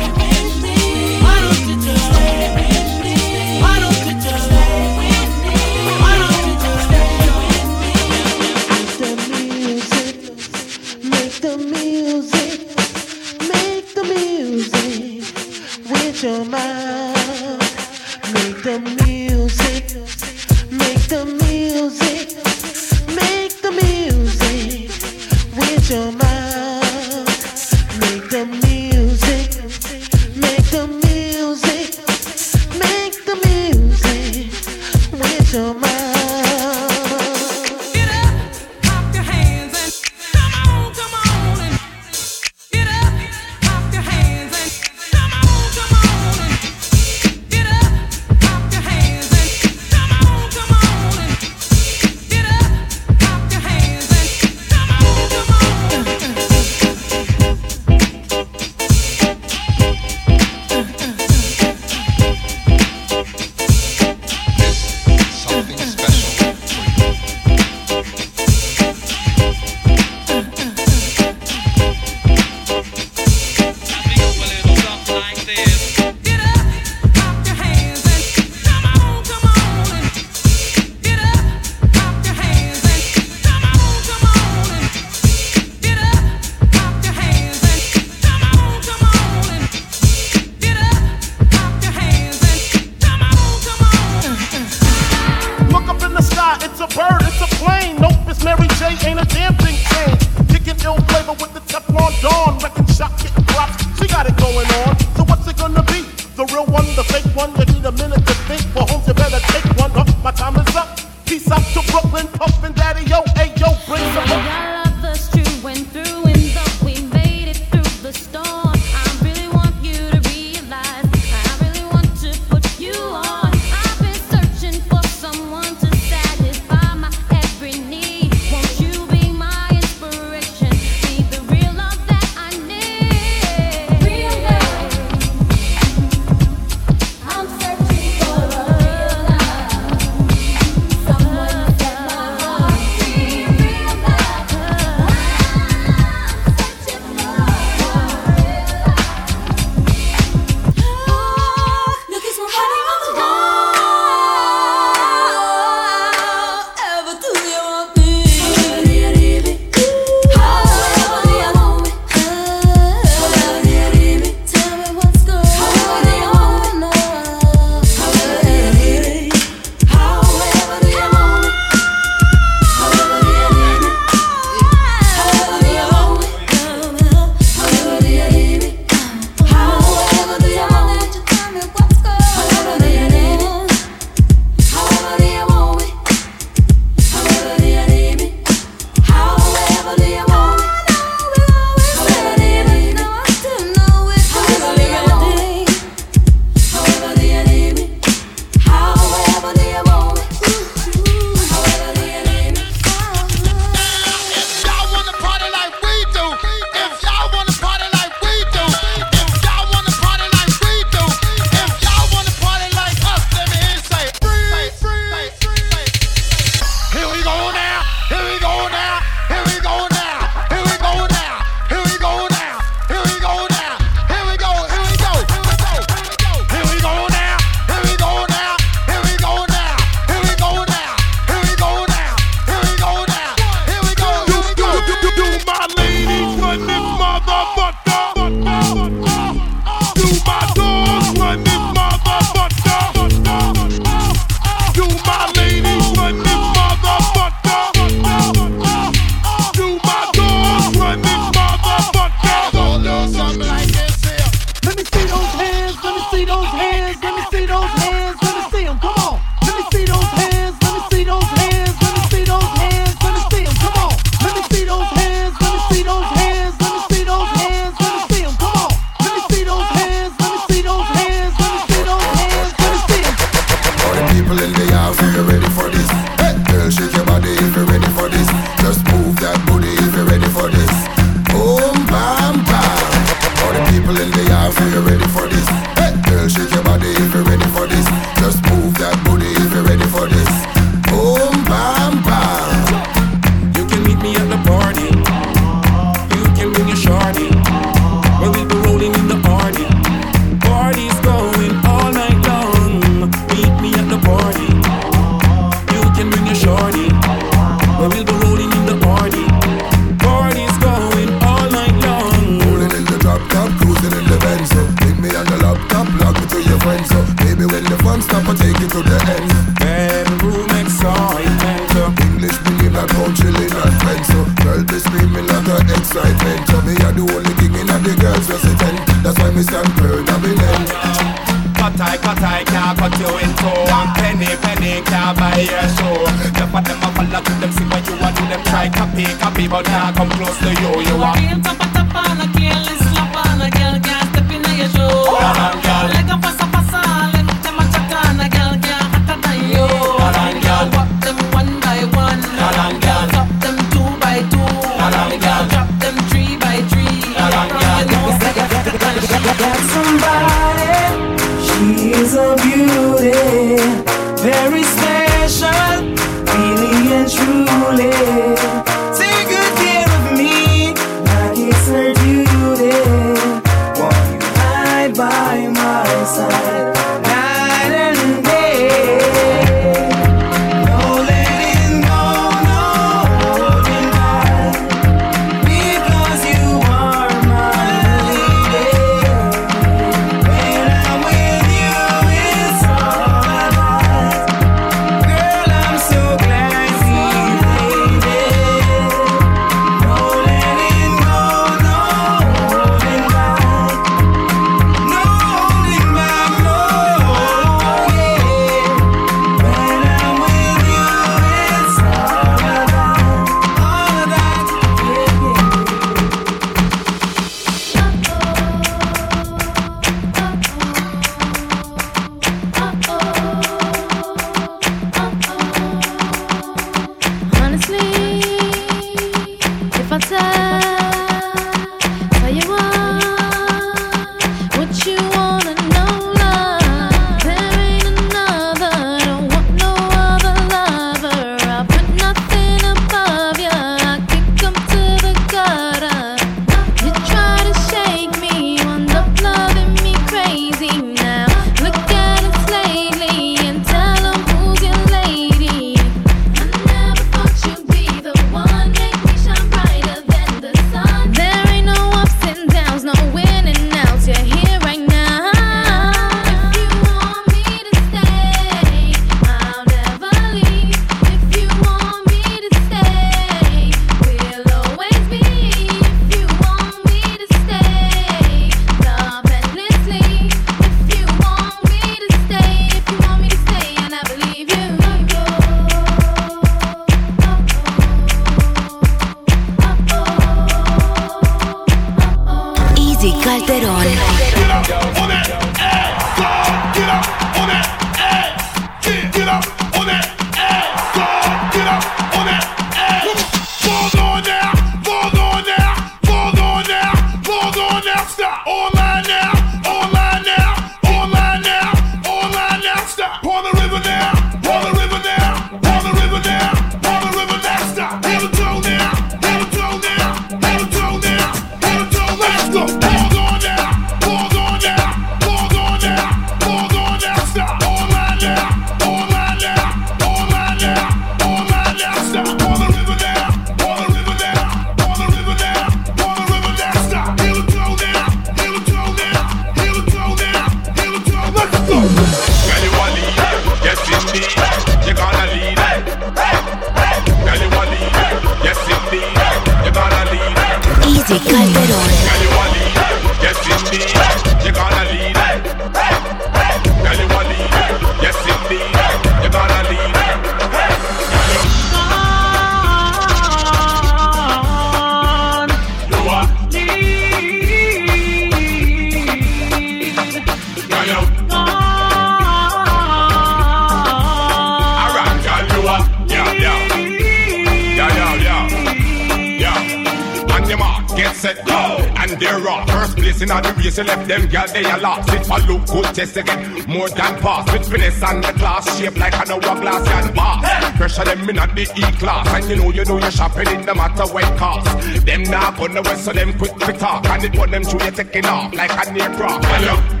Look good, test again More than pass. With finesse and the class Shape like an hourglass and boss Pressure them in at the E-class. And you know you know you're shopping in no matter what cost Them now gonna west so them quick to talk. And it put them through you taking off Like a near prop. Hello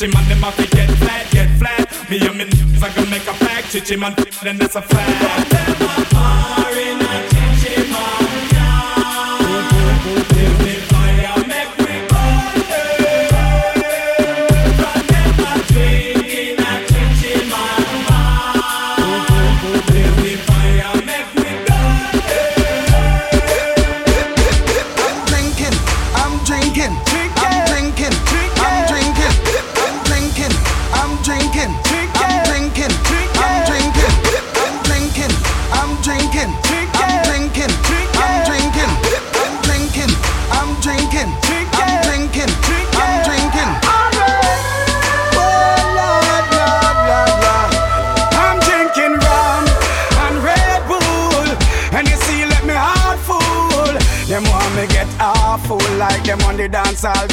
chichi man, them a fi get flat, get flat. Me and me n***s a gonna make a pack, chichi man, then that's a fact.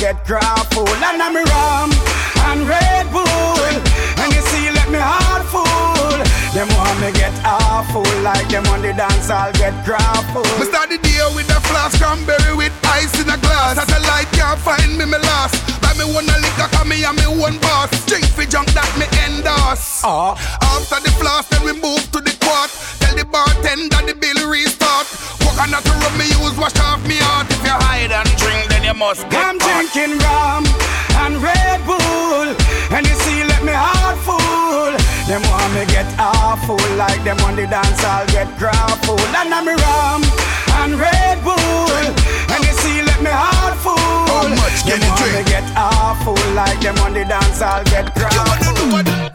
Get grappled. And I'm rum and Red Bull, and you see, let me heart full. Them want me get awful, like them on the dance, I'll get grappled. Me start the day with a flask cranberry with ice in a glass. As a light can't find me, me lost. Buy me one a liquor, cause me and me one boss. Drink for junk that me endorse. Uh. After the flask, then we move to the quart. Tell the bartender the restart. Rum me use, wash off me heart. If you hide and drink, then you must get I'm hot. drinking rum and Red Bull, and you see, let me heart full. Them want me get awful, like them on the dance, I'll get grappled. And I'm rum and Red Bull, and you see, let me heart full. How much can them you want drink? me get awful, like them on the dance, I'll get grappled.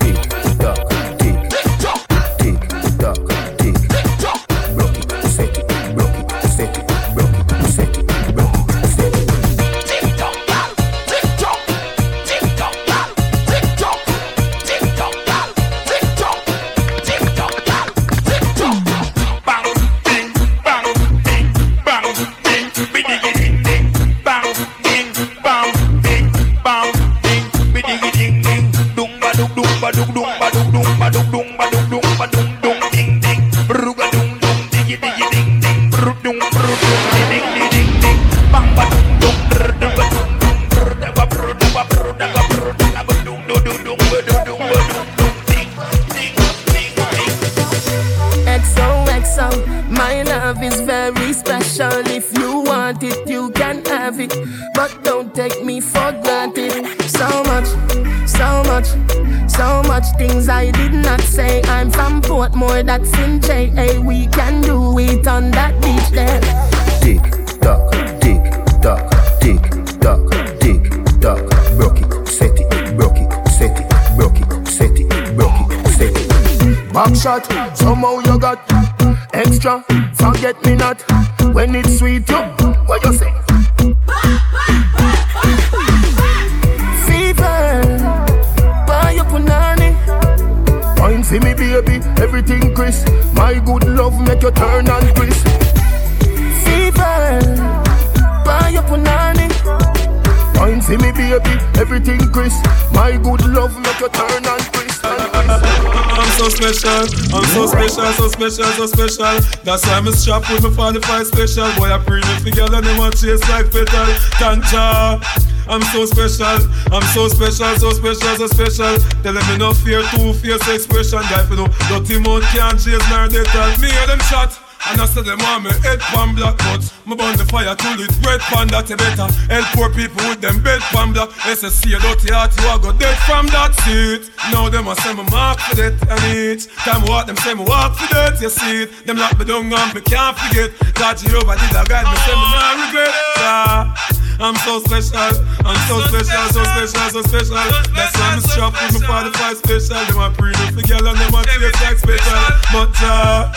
Special, I'm so special, so special, so special. That's why I'm strapped with my 45 special. Boy, I bring it together and they want chase like petal. Tanja. I'm so special, I'm so special, so special, so special. Tell them me no fear, two fierce expression. Guy, you know, dirty mouth can't chase nor they tell me hear them shot. And I said them want me head pan black but Me burn the fire till it red pan that you better. Help poor people with them bed pan black. SSC a dirty heart you a go dead from that seat. Now them a say me mark for that and each Time what them say me walk for that you see it. Them lock me down and me can't forget. God Jehovah did a guide me say me not regret. Yeah. I'm so special, I'm so special, so special, so special. That's why I'm strapped with my 45 special. Them a pre for girl and them a taste like special. But uh,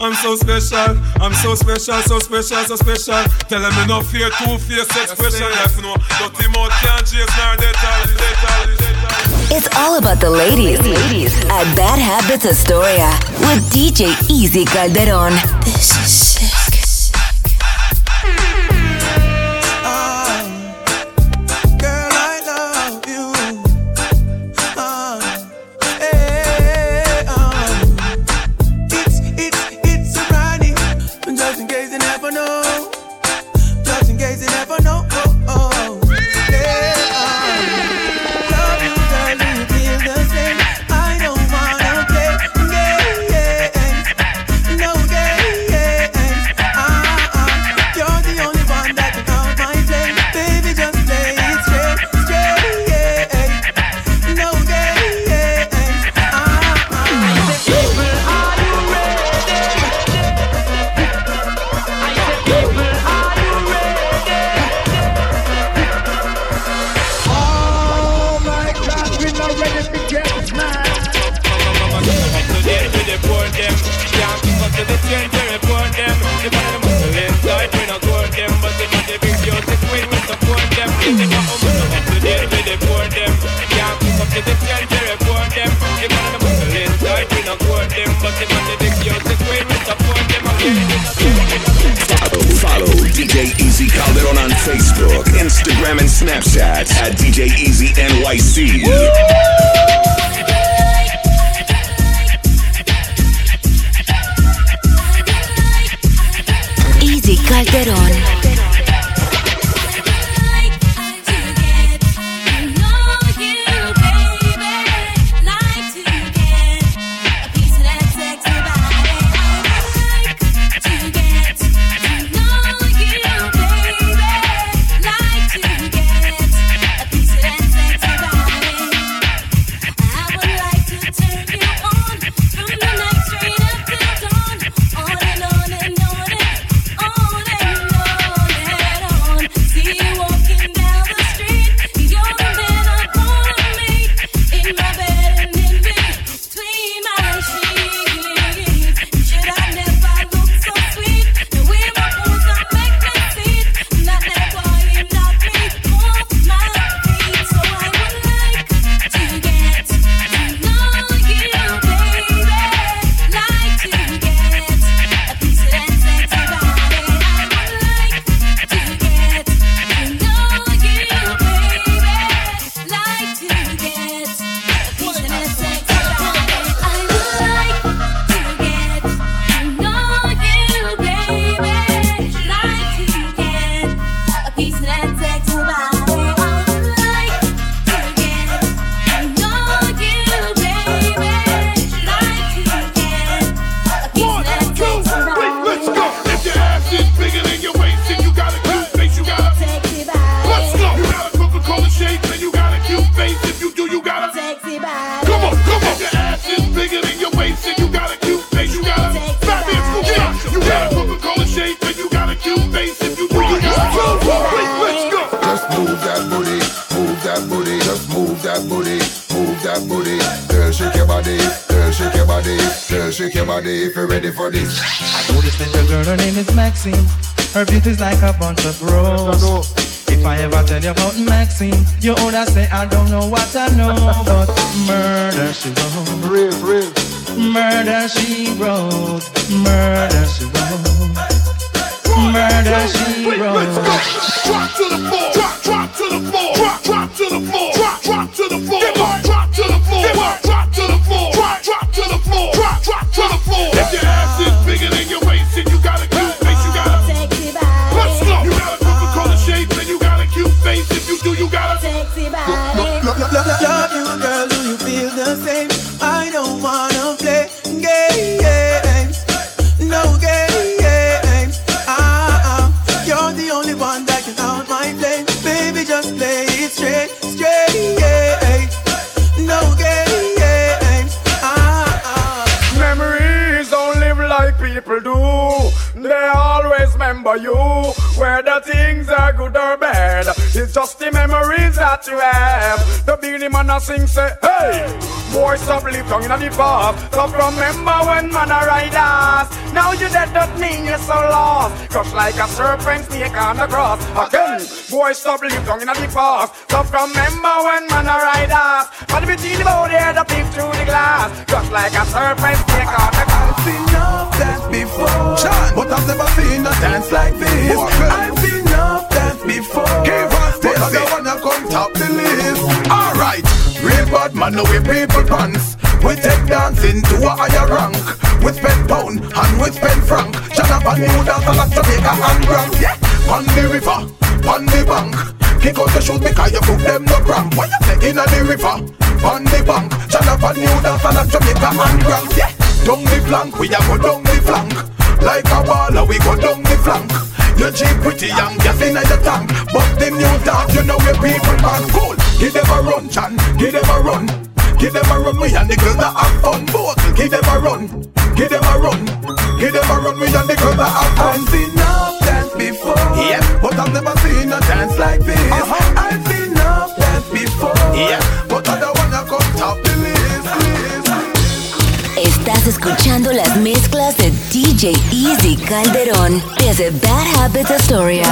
I'm so special, I'm so special, so special, so special. Tell them me no fear, two face expression. Life you know, dirty mouth can't chase nor they tell, they tell, they. It's all about the ladies, ladies at Bad Habits Astoria with DJ Easy Calderon. This is body if you're ready for this. Oh, this little girl, her name is Maxine. Her beauty's like a bunch of roses. If I ever tell you about Maxine, you oughta say I don't know what I know, but murder she wrote. Real, real. Murder she wrote. Murder she wrote. Murder she wrote. Drop to the floor. Drop, drop to the floor. Whether things are good or bad, it's just the memories that you have. The Beenie Man a sing say, hey, boy stop live down in the past. Stop remember when man a ride us. Now you dead, that mean you're so lost. Crush like a serpent snake on the cross. Again, boy stop live down in the past. Stop remember when man a ride us. But we deal about there, the peep through the glass. Crush like a serpent snake on the cross. I've seen enough dance before, but I've never seen a dance like this. I've dance before, but I wanna come top the list. Alright, real bad man, no we people pants. We take dancing to a higher rank. We spend pound and we spend franc. Jonathan New dance a lot Jamaica and Grand. Yeah, on the river, on the bank. Kick out the shoes because you put them no cramp. What you say in the river, on the bank. Jonathan New dance a lot Jamaica and Grand. Yeah, down the flank, we a go down the flank. Like a baller, we go down the flank. You cheap pretty young, gas in the tank. But the new dance, you know where people man cool. Give them a run, Chan, give them a run. Give them a run, we and the girls that have fun. Both, give them a run, give them a run. Give them a run, we and the girls that have fun. I've seen enough dance before, Yeah, but I've never seen a dance like this. Uh-huh. I've seen enough dance before, Yeah. but I don't wanna come top the list. list. Estás escuchando las mezclas de DJ Easy Calderón desde Bad Habits Astoria.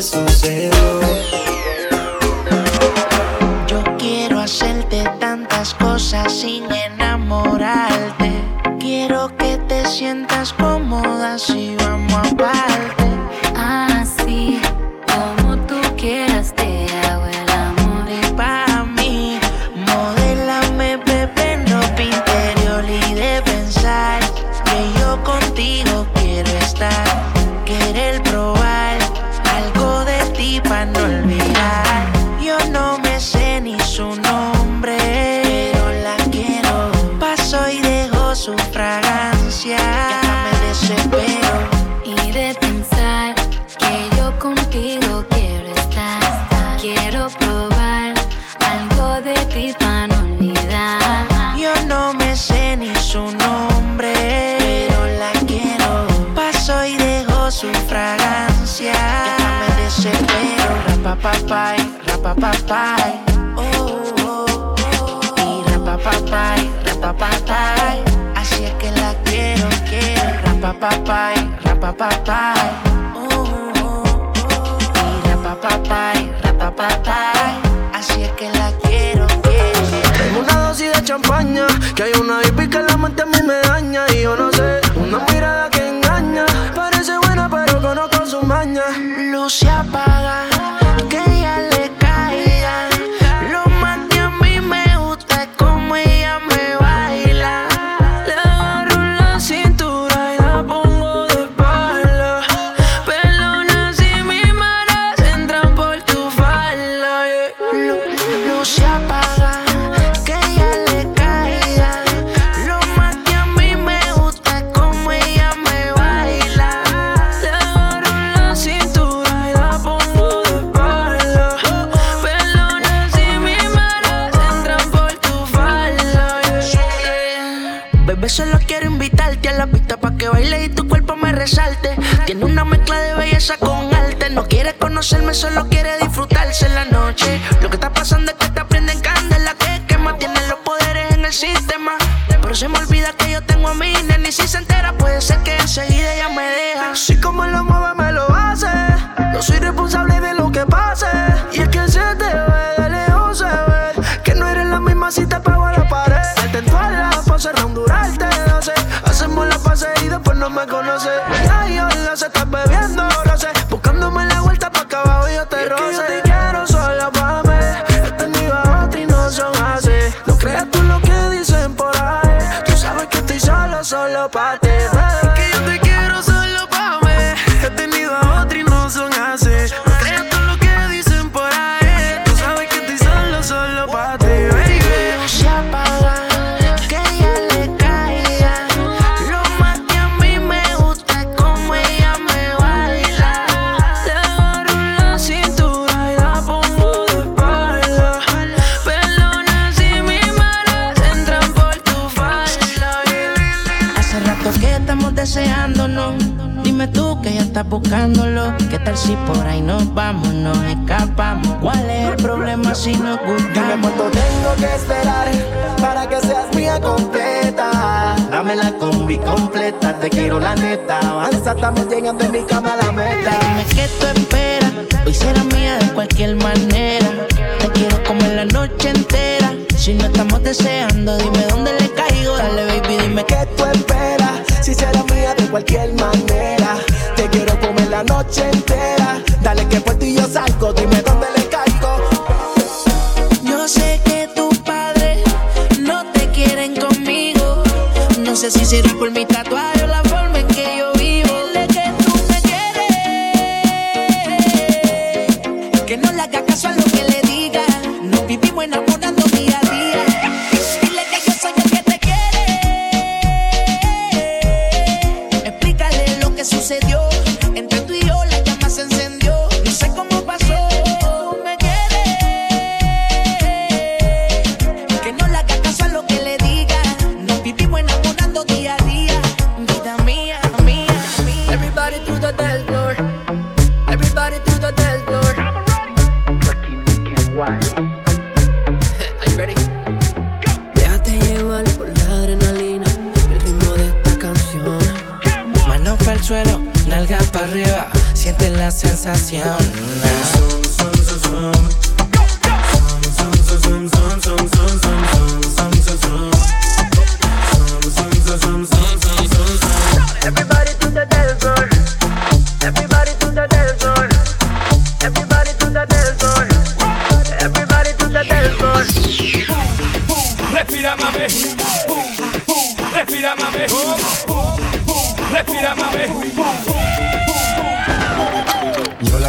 es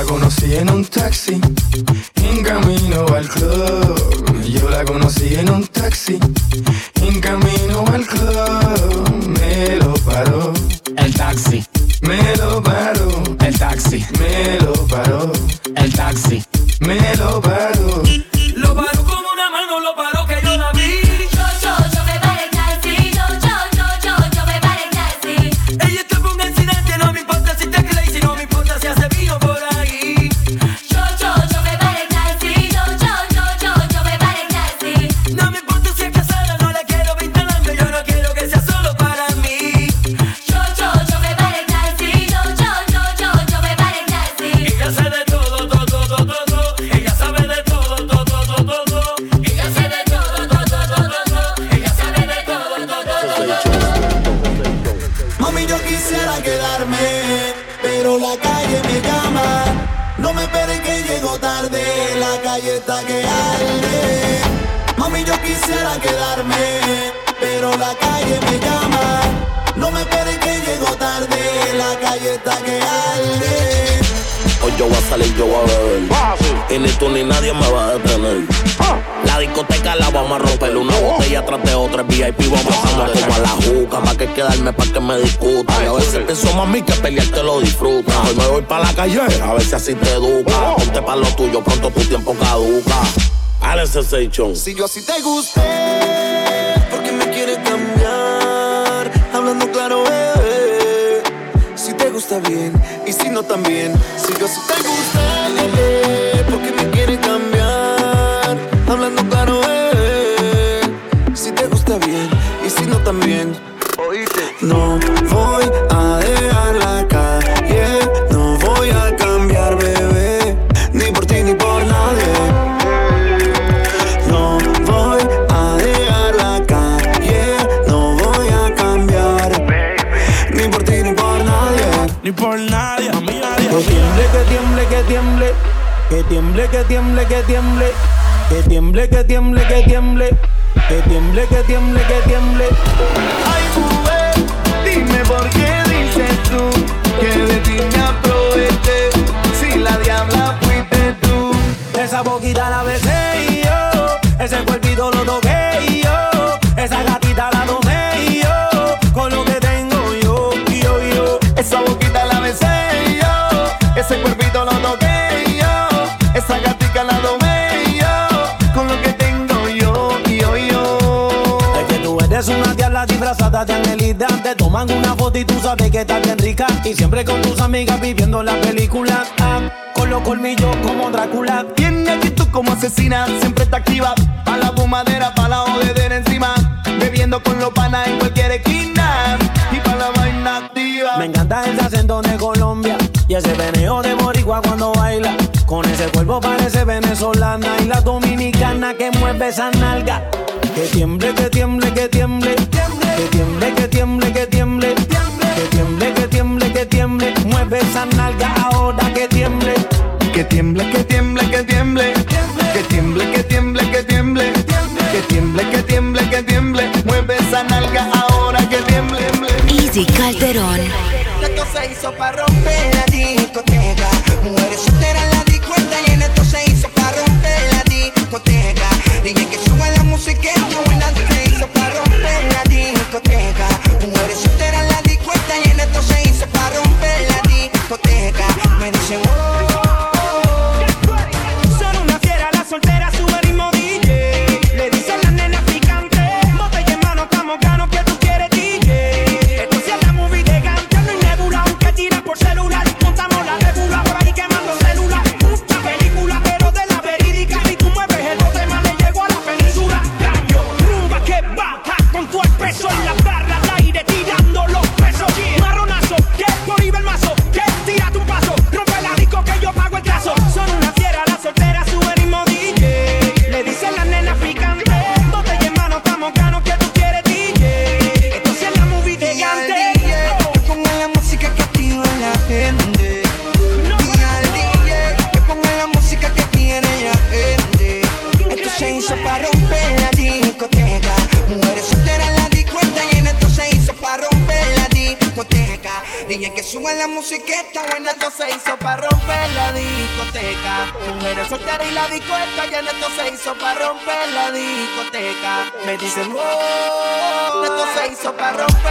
la conocí en un taxi, en camino al club. Yo la conocí en un taxi. Station. Si yo así te gusté. Y siempre con tus amigas viviendo la película. Ah, con los colmillos como Drácula. Tiene actitud como asesina, siempre está activa. Pa' la fumadera, pa' la jodedera encima. Bebiendo con los panas en cualquier esquina. Y pa' la vaina activa. Me encanta el acento de Colombia. Y ese veneo de Boricua cuando baila. Con ese cuerpo parece venezolana y la dominicana que mueve esa nalga. Que tiemble, que tiemble, que tiemble, que tiemble, que tiemble, que tiemble. Que tiemble mueve esa nalga ahora que tiemble. Que tiemble, que tiemble, que tiemble. Que tiemble, que tiemble, que tiemble. Que tiemble, que tiemble, que tiemble. Mueve esa nalga ahora que tiemble. Easy Calderón. La cosa hizo para romper la discoteca. Mujeres solteras Me dicen, oh, esto se hizo para romperla,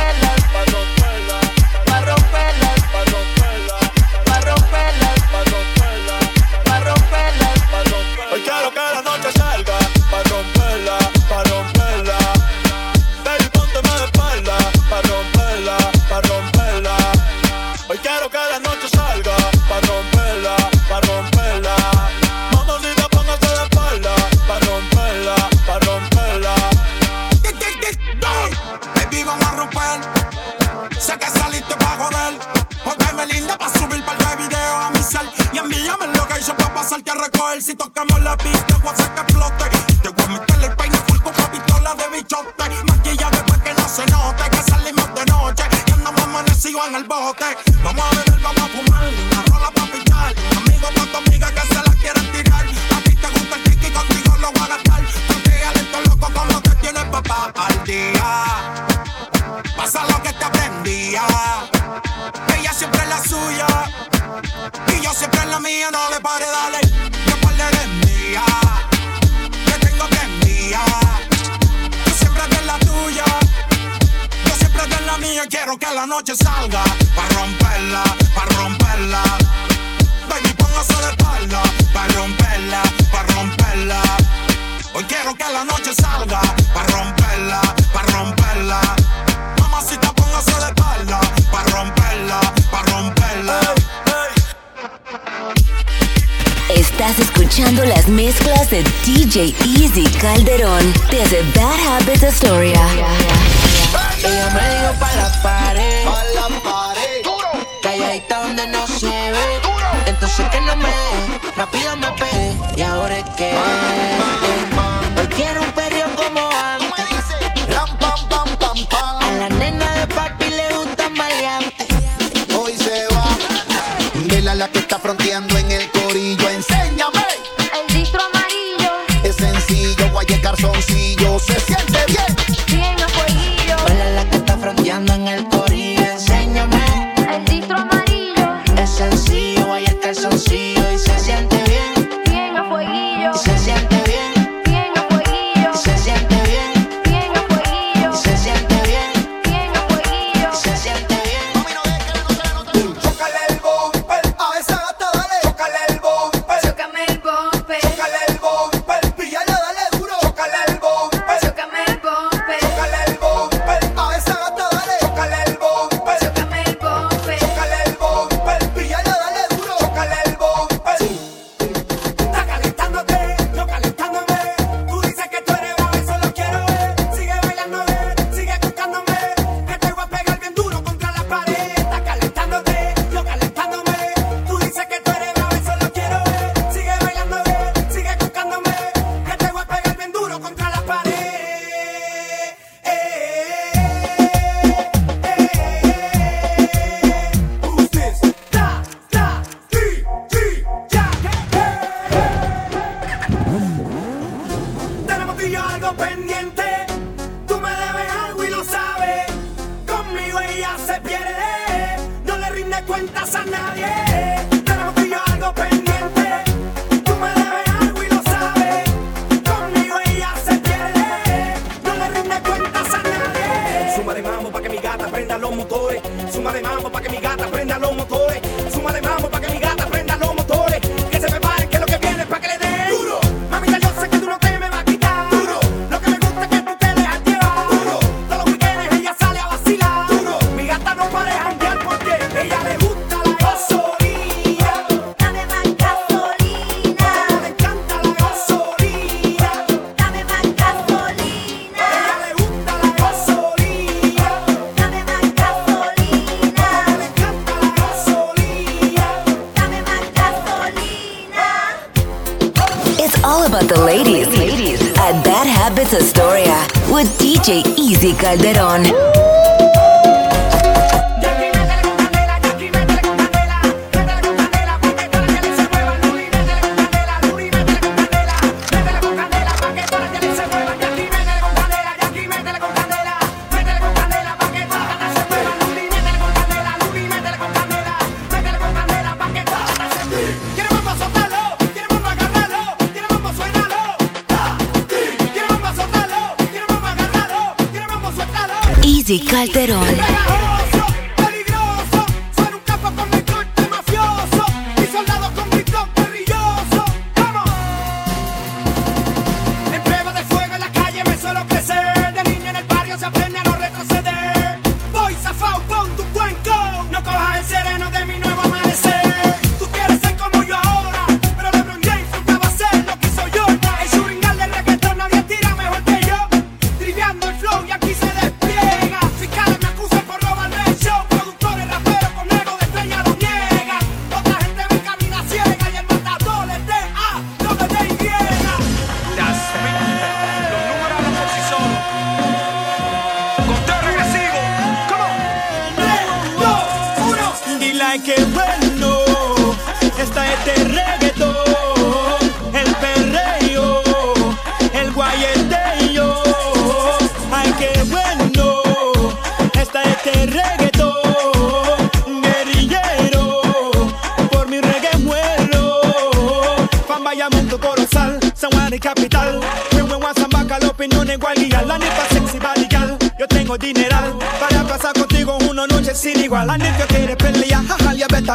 tengo dineral para pasar contigo una noche sin igual. You quiere pelear,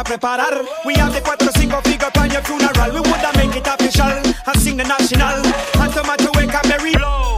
preparar. We have the cuatro cinco figure your funeral. We wanna make it official and sing the national anthem to wake up Mary. Blow.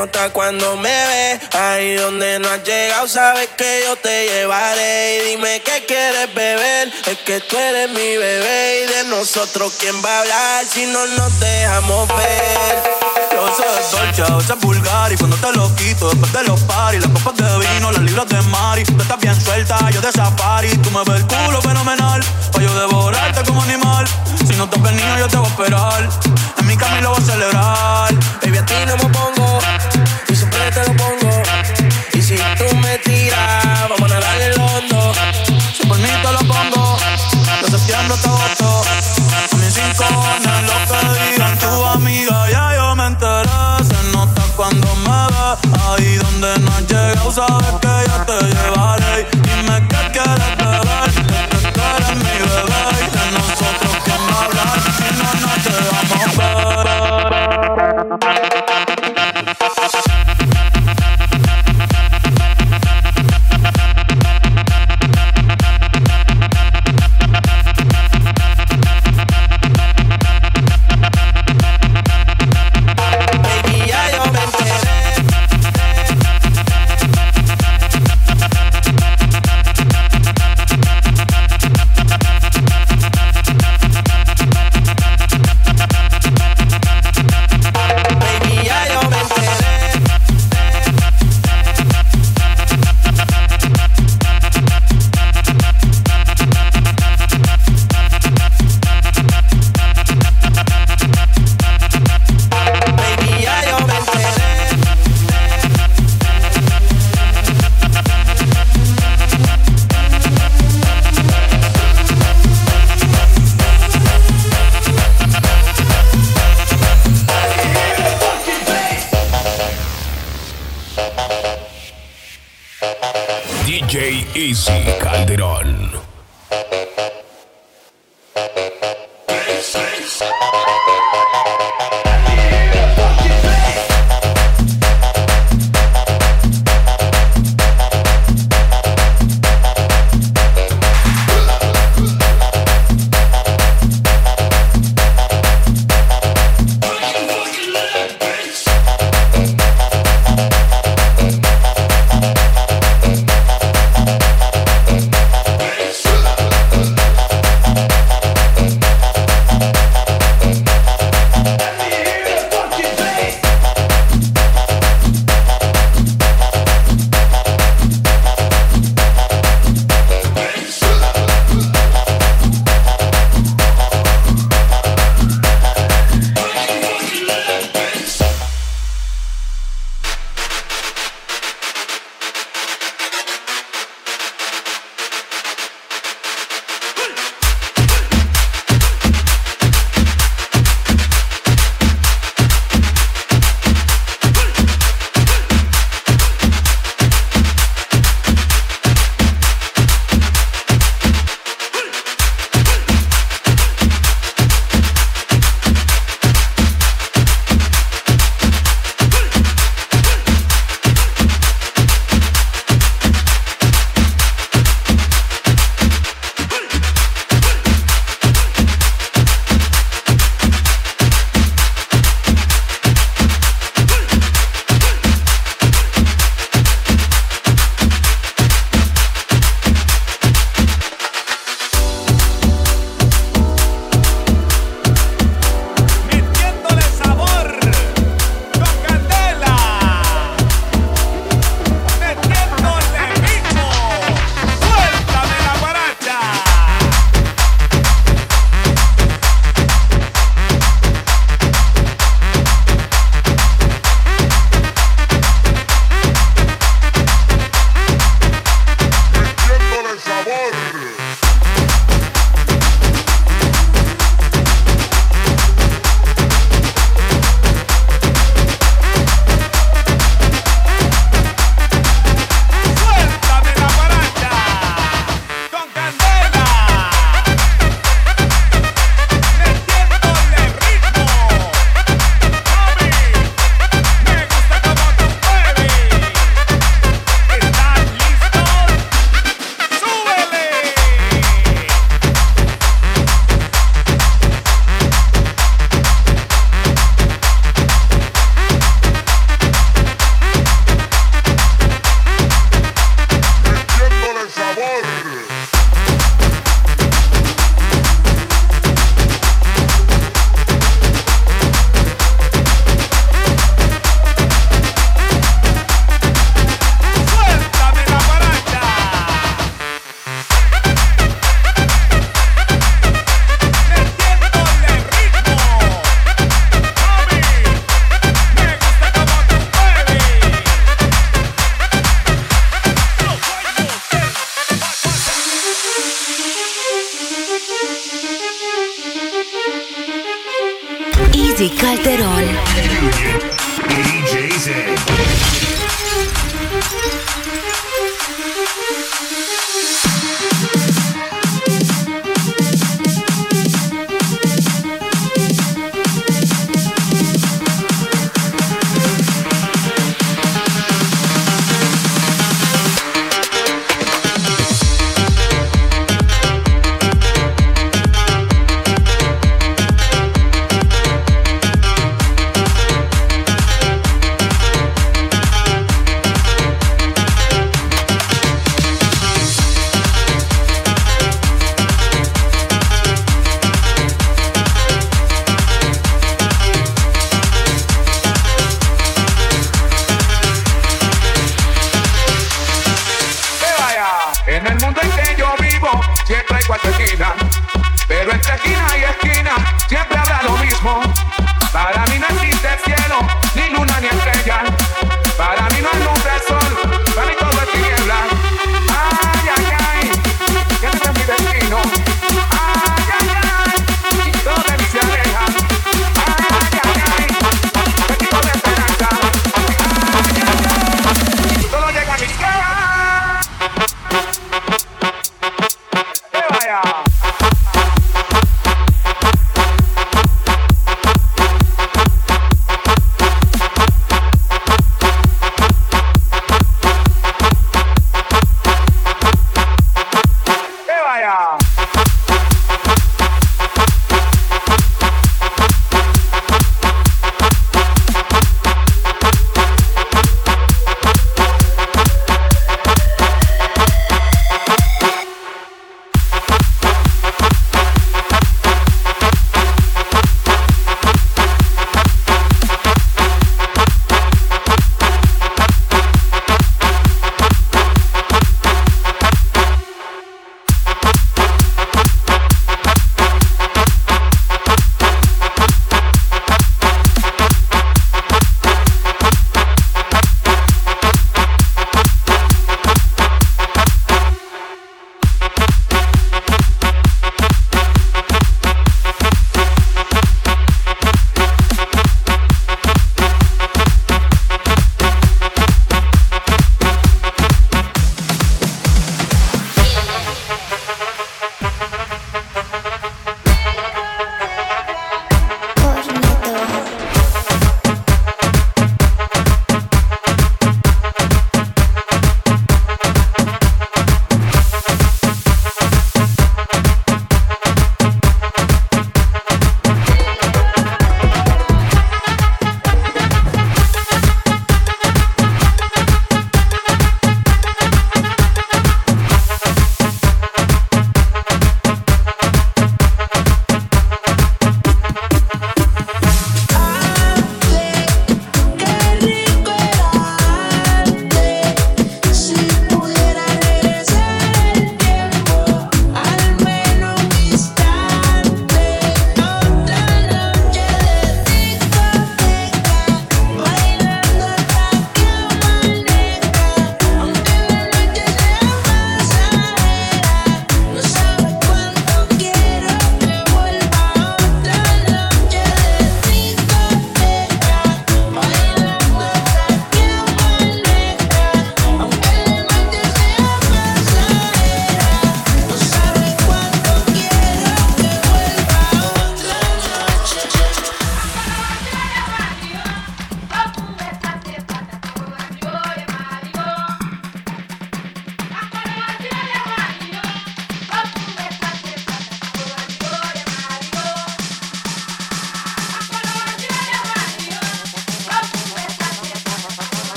nota cuando me ves. Ahí donde no has llegado, sabes que yo te llevaré. Y dime qué quieres beber. Es que tú eres mi bebé. Y de nosotros, ¿quién va a hablar si no nos dejamos ver? Ese es Dolce, a veces vulgar y cuando te lo quito después de los paris Las copas de vino, las libras de Mari Tú estás bien suelta, yo de safari Tú me ves el culo fenomenal Pa' yo devorarte como animal Si no te has venido yo te voy a esperar En mi camino lo voy a celebrar Baby, a ti no me pongo y si tú me tiras, vamos a nadar el hondo. Si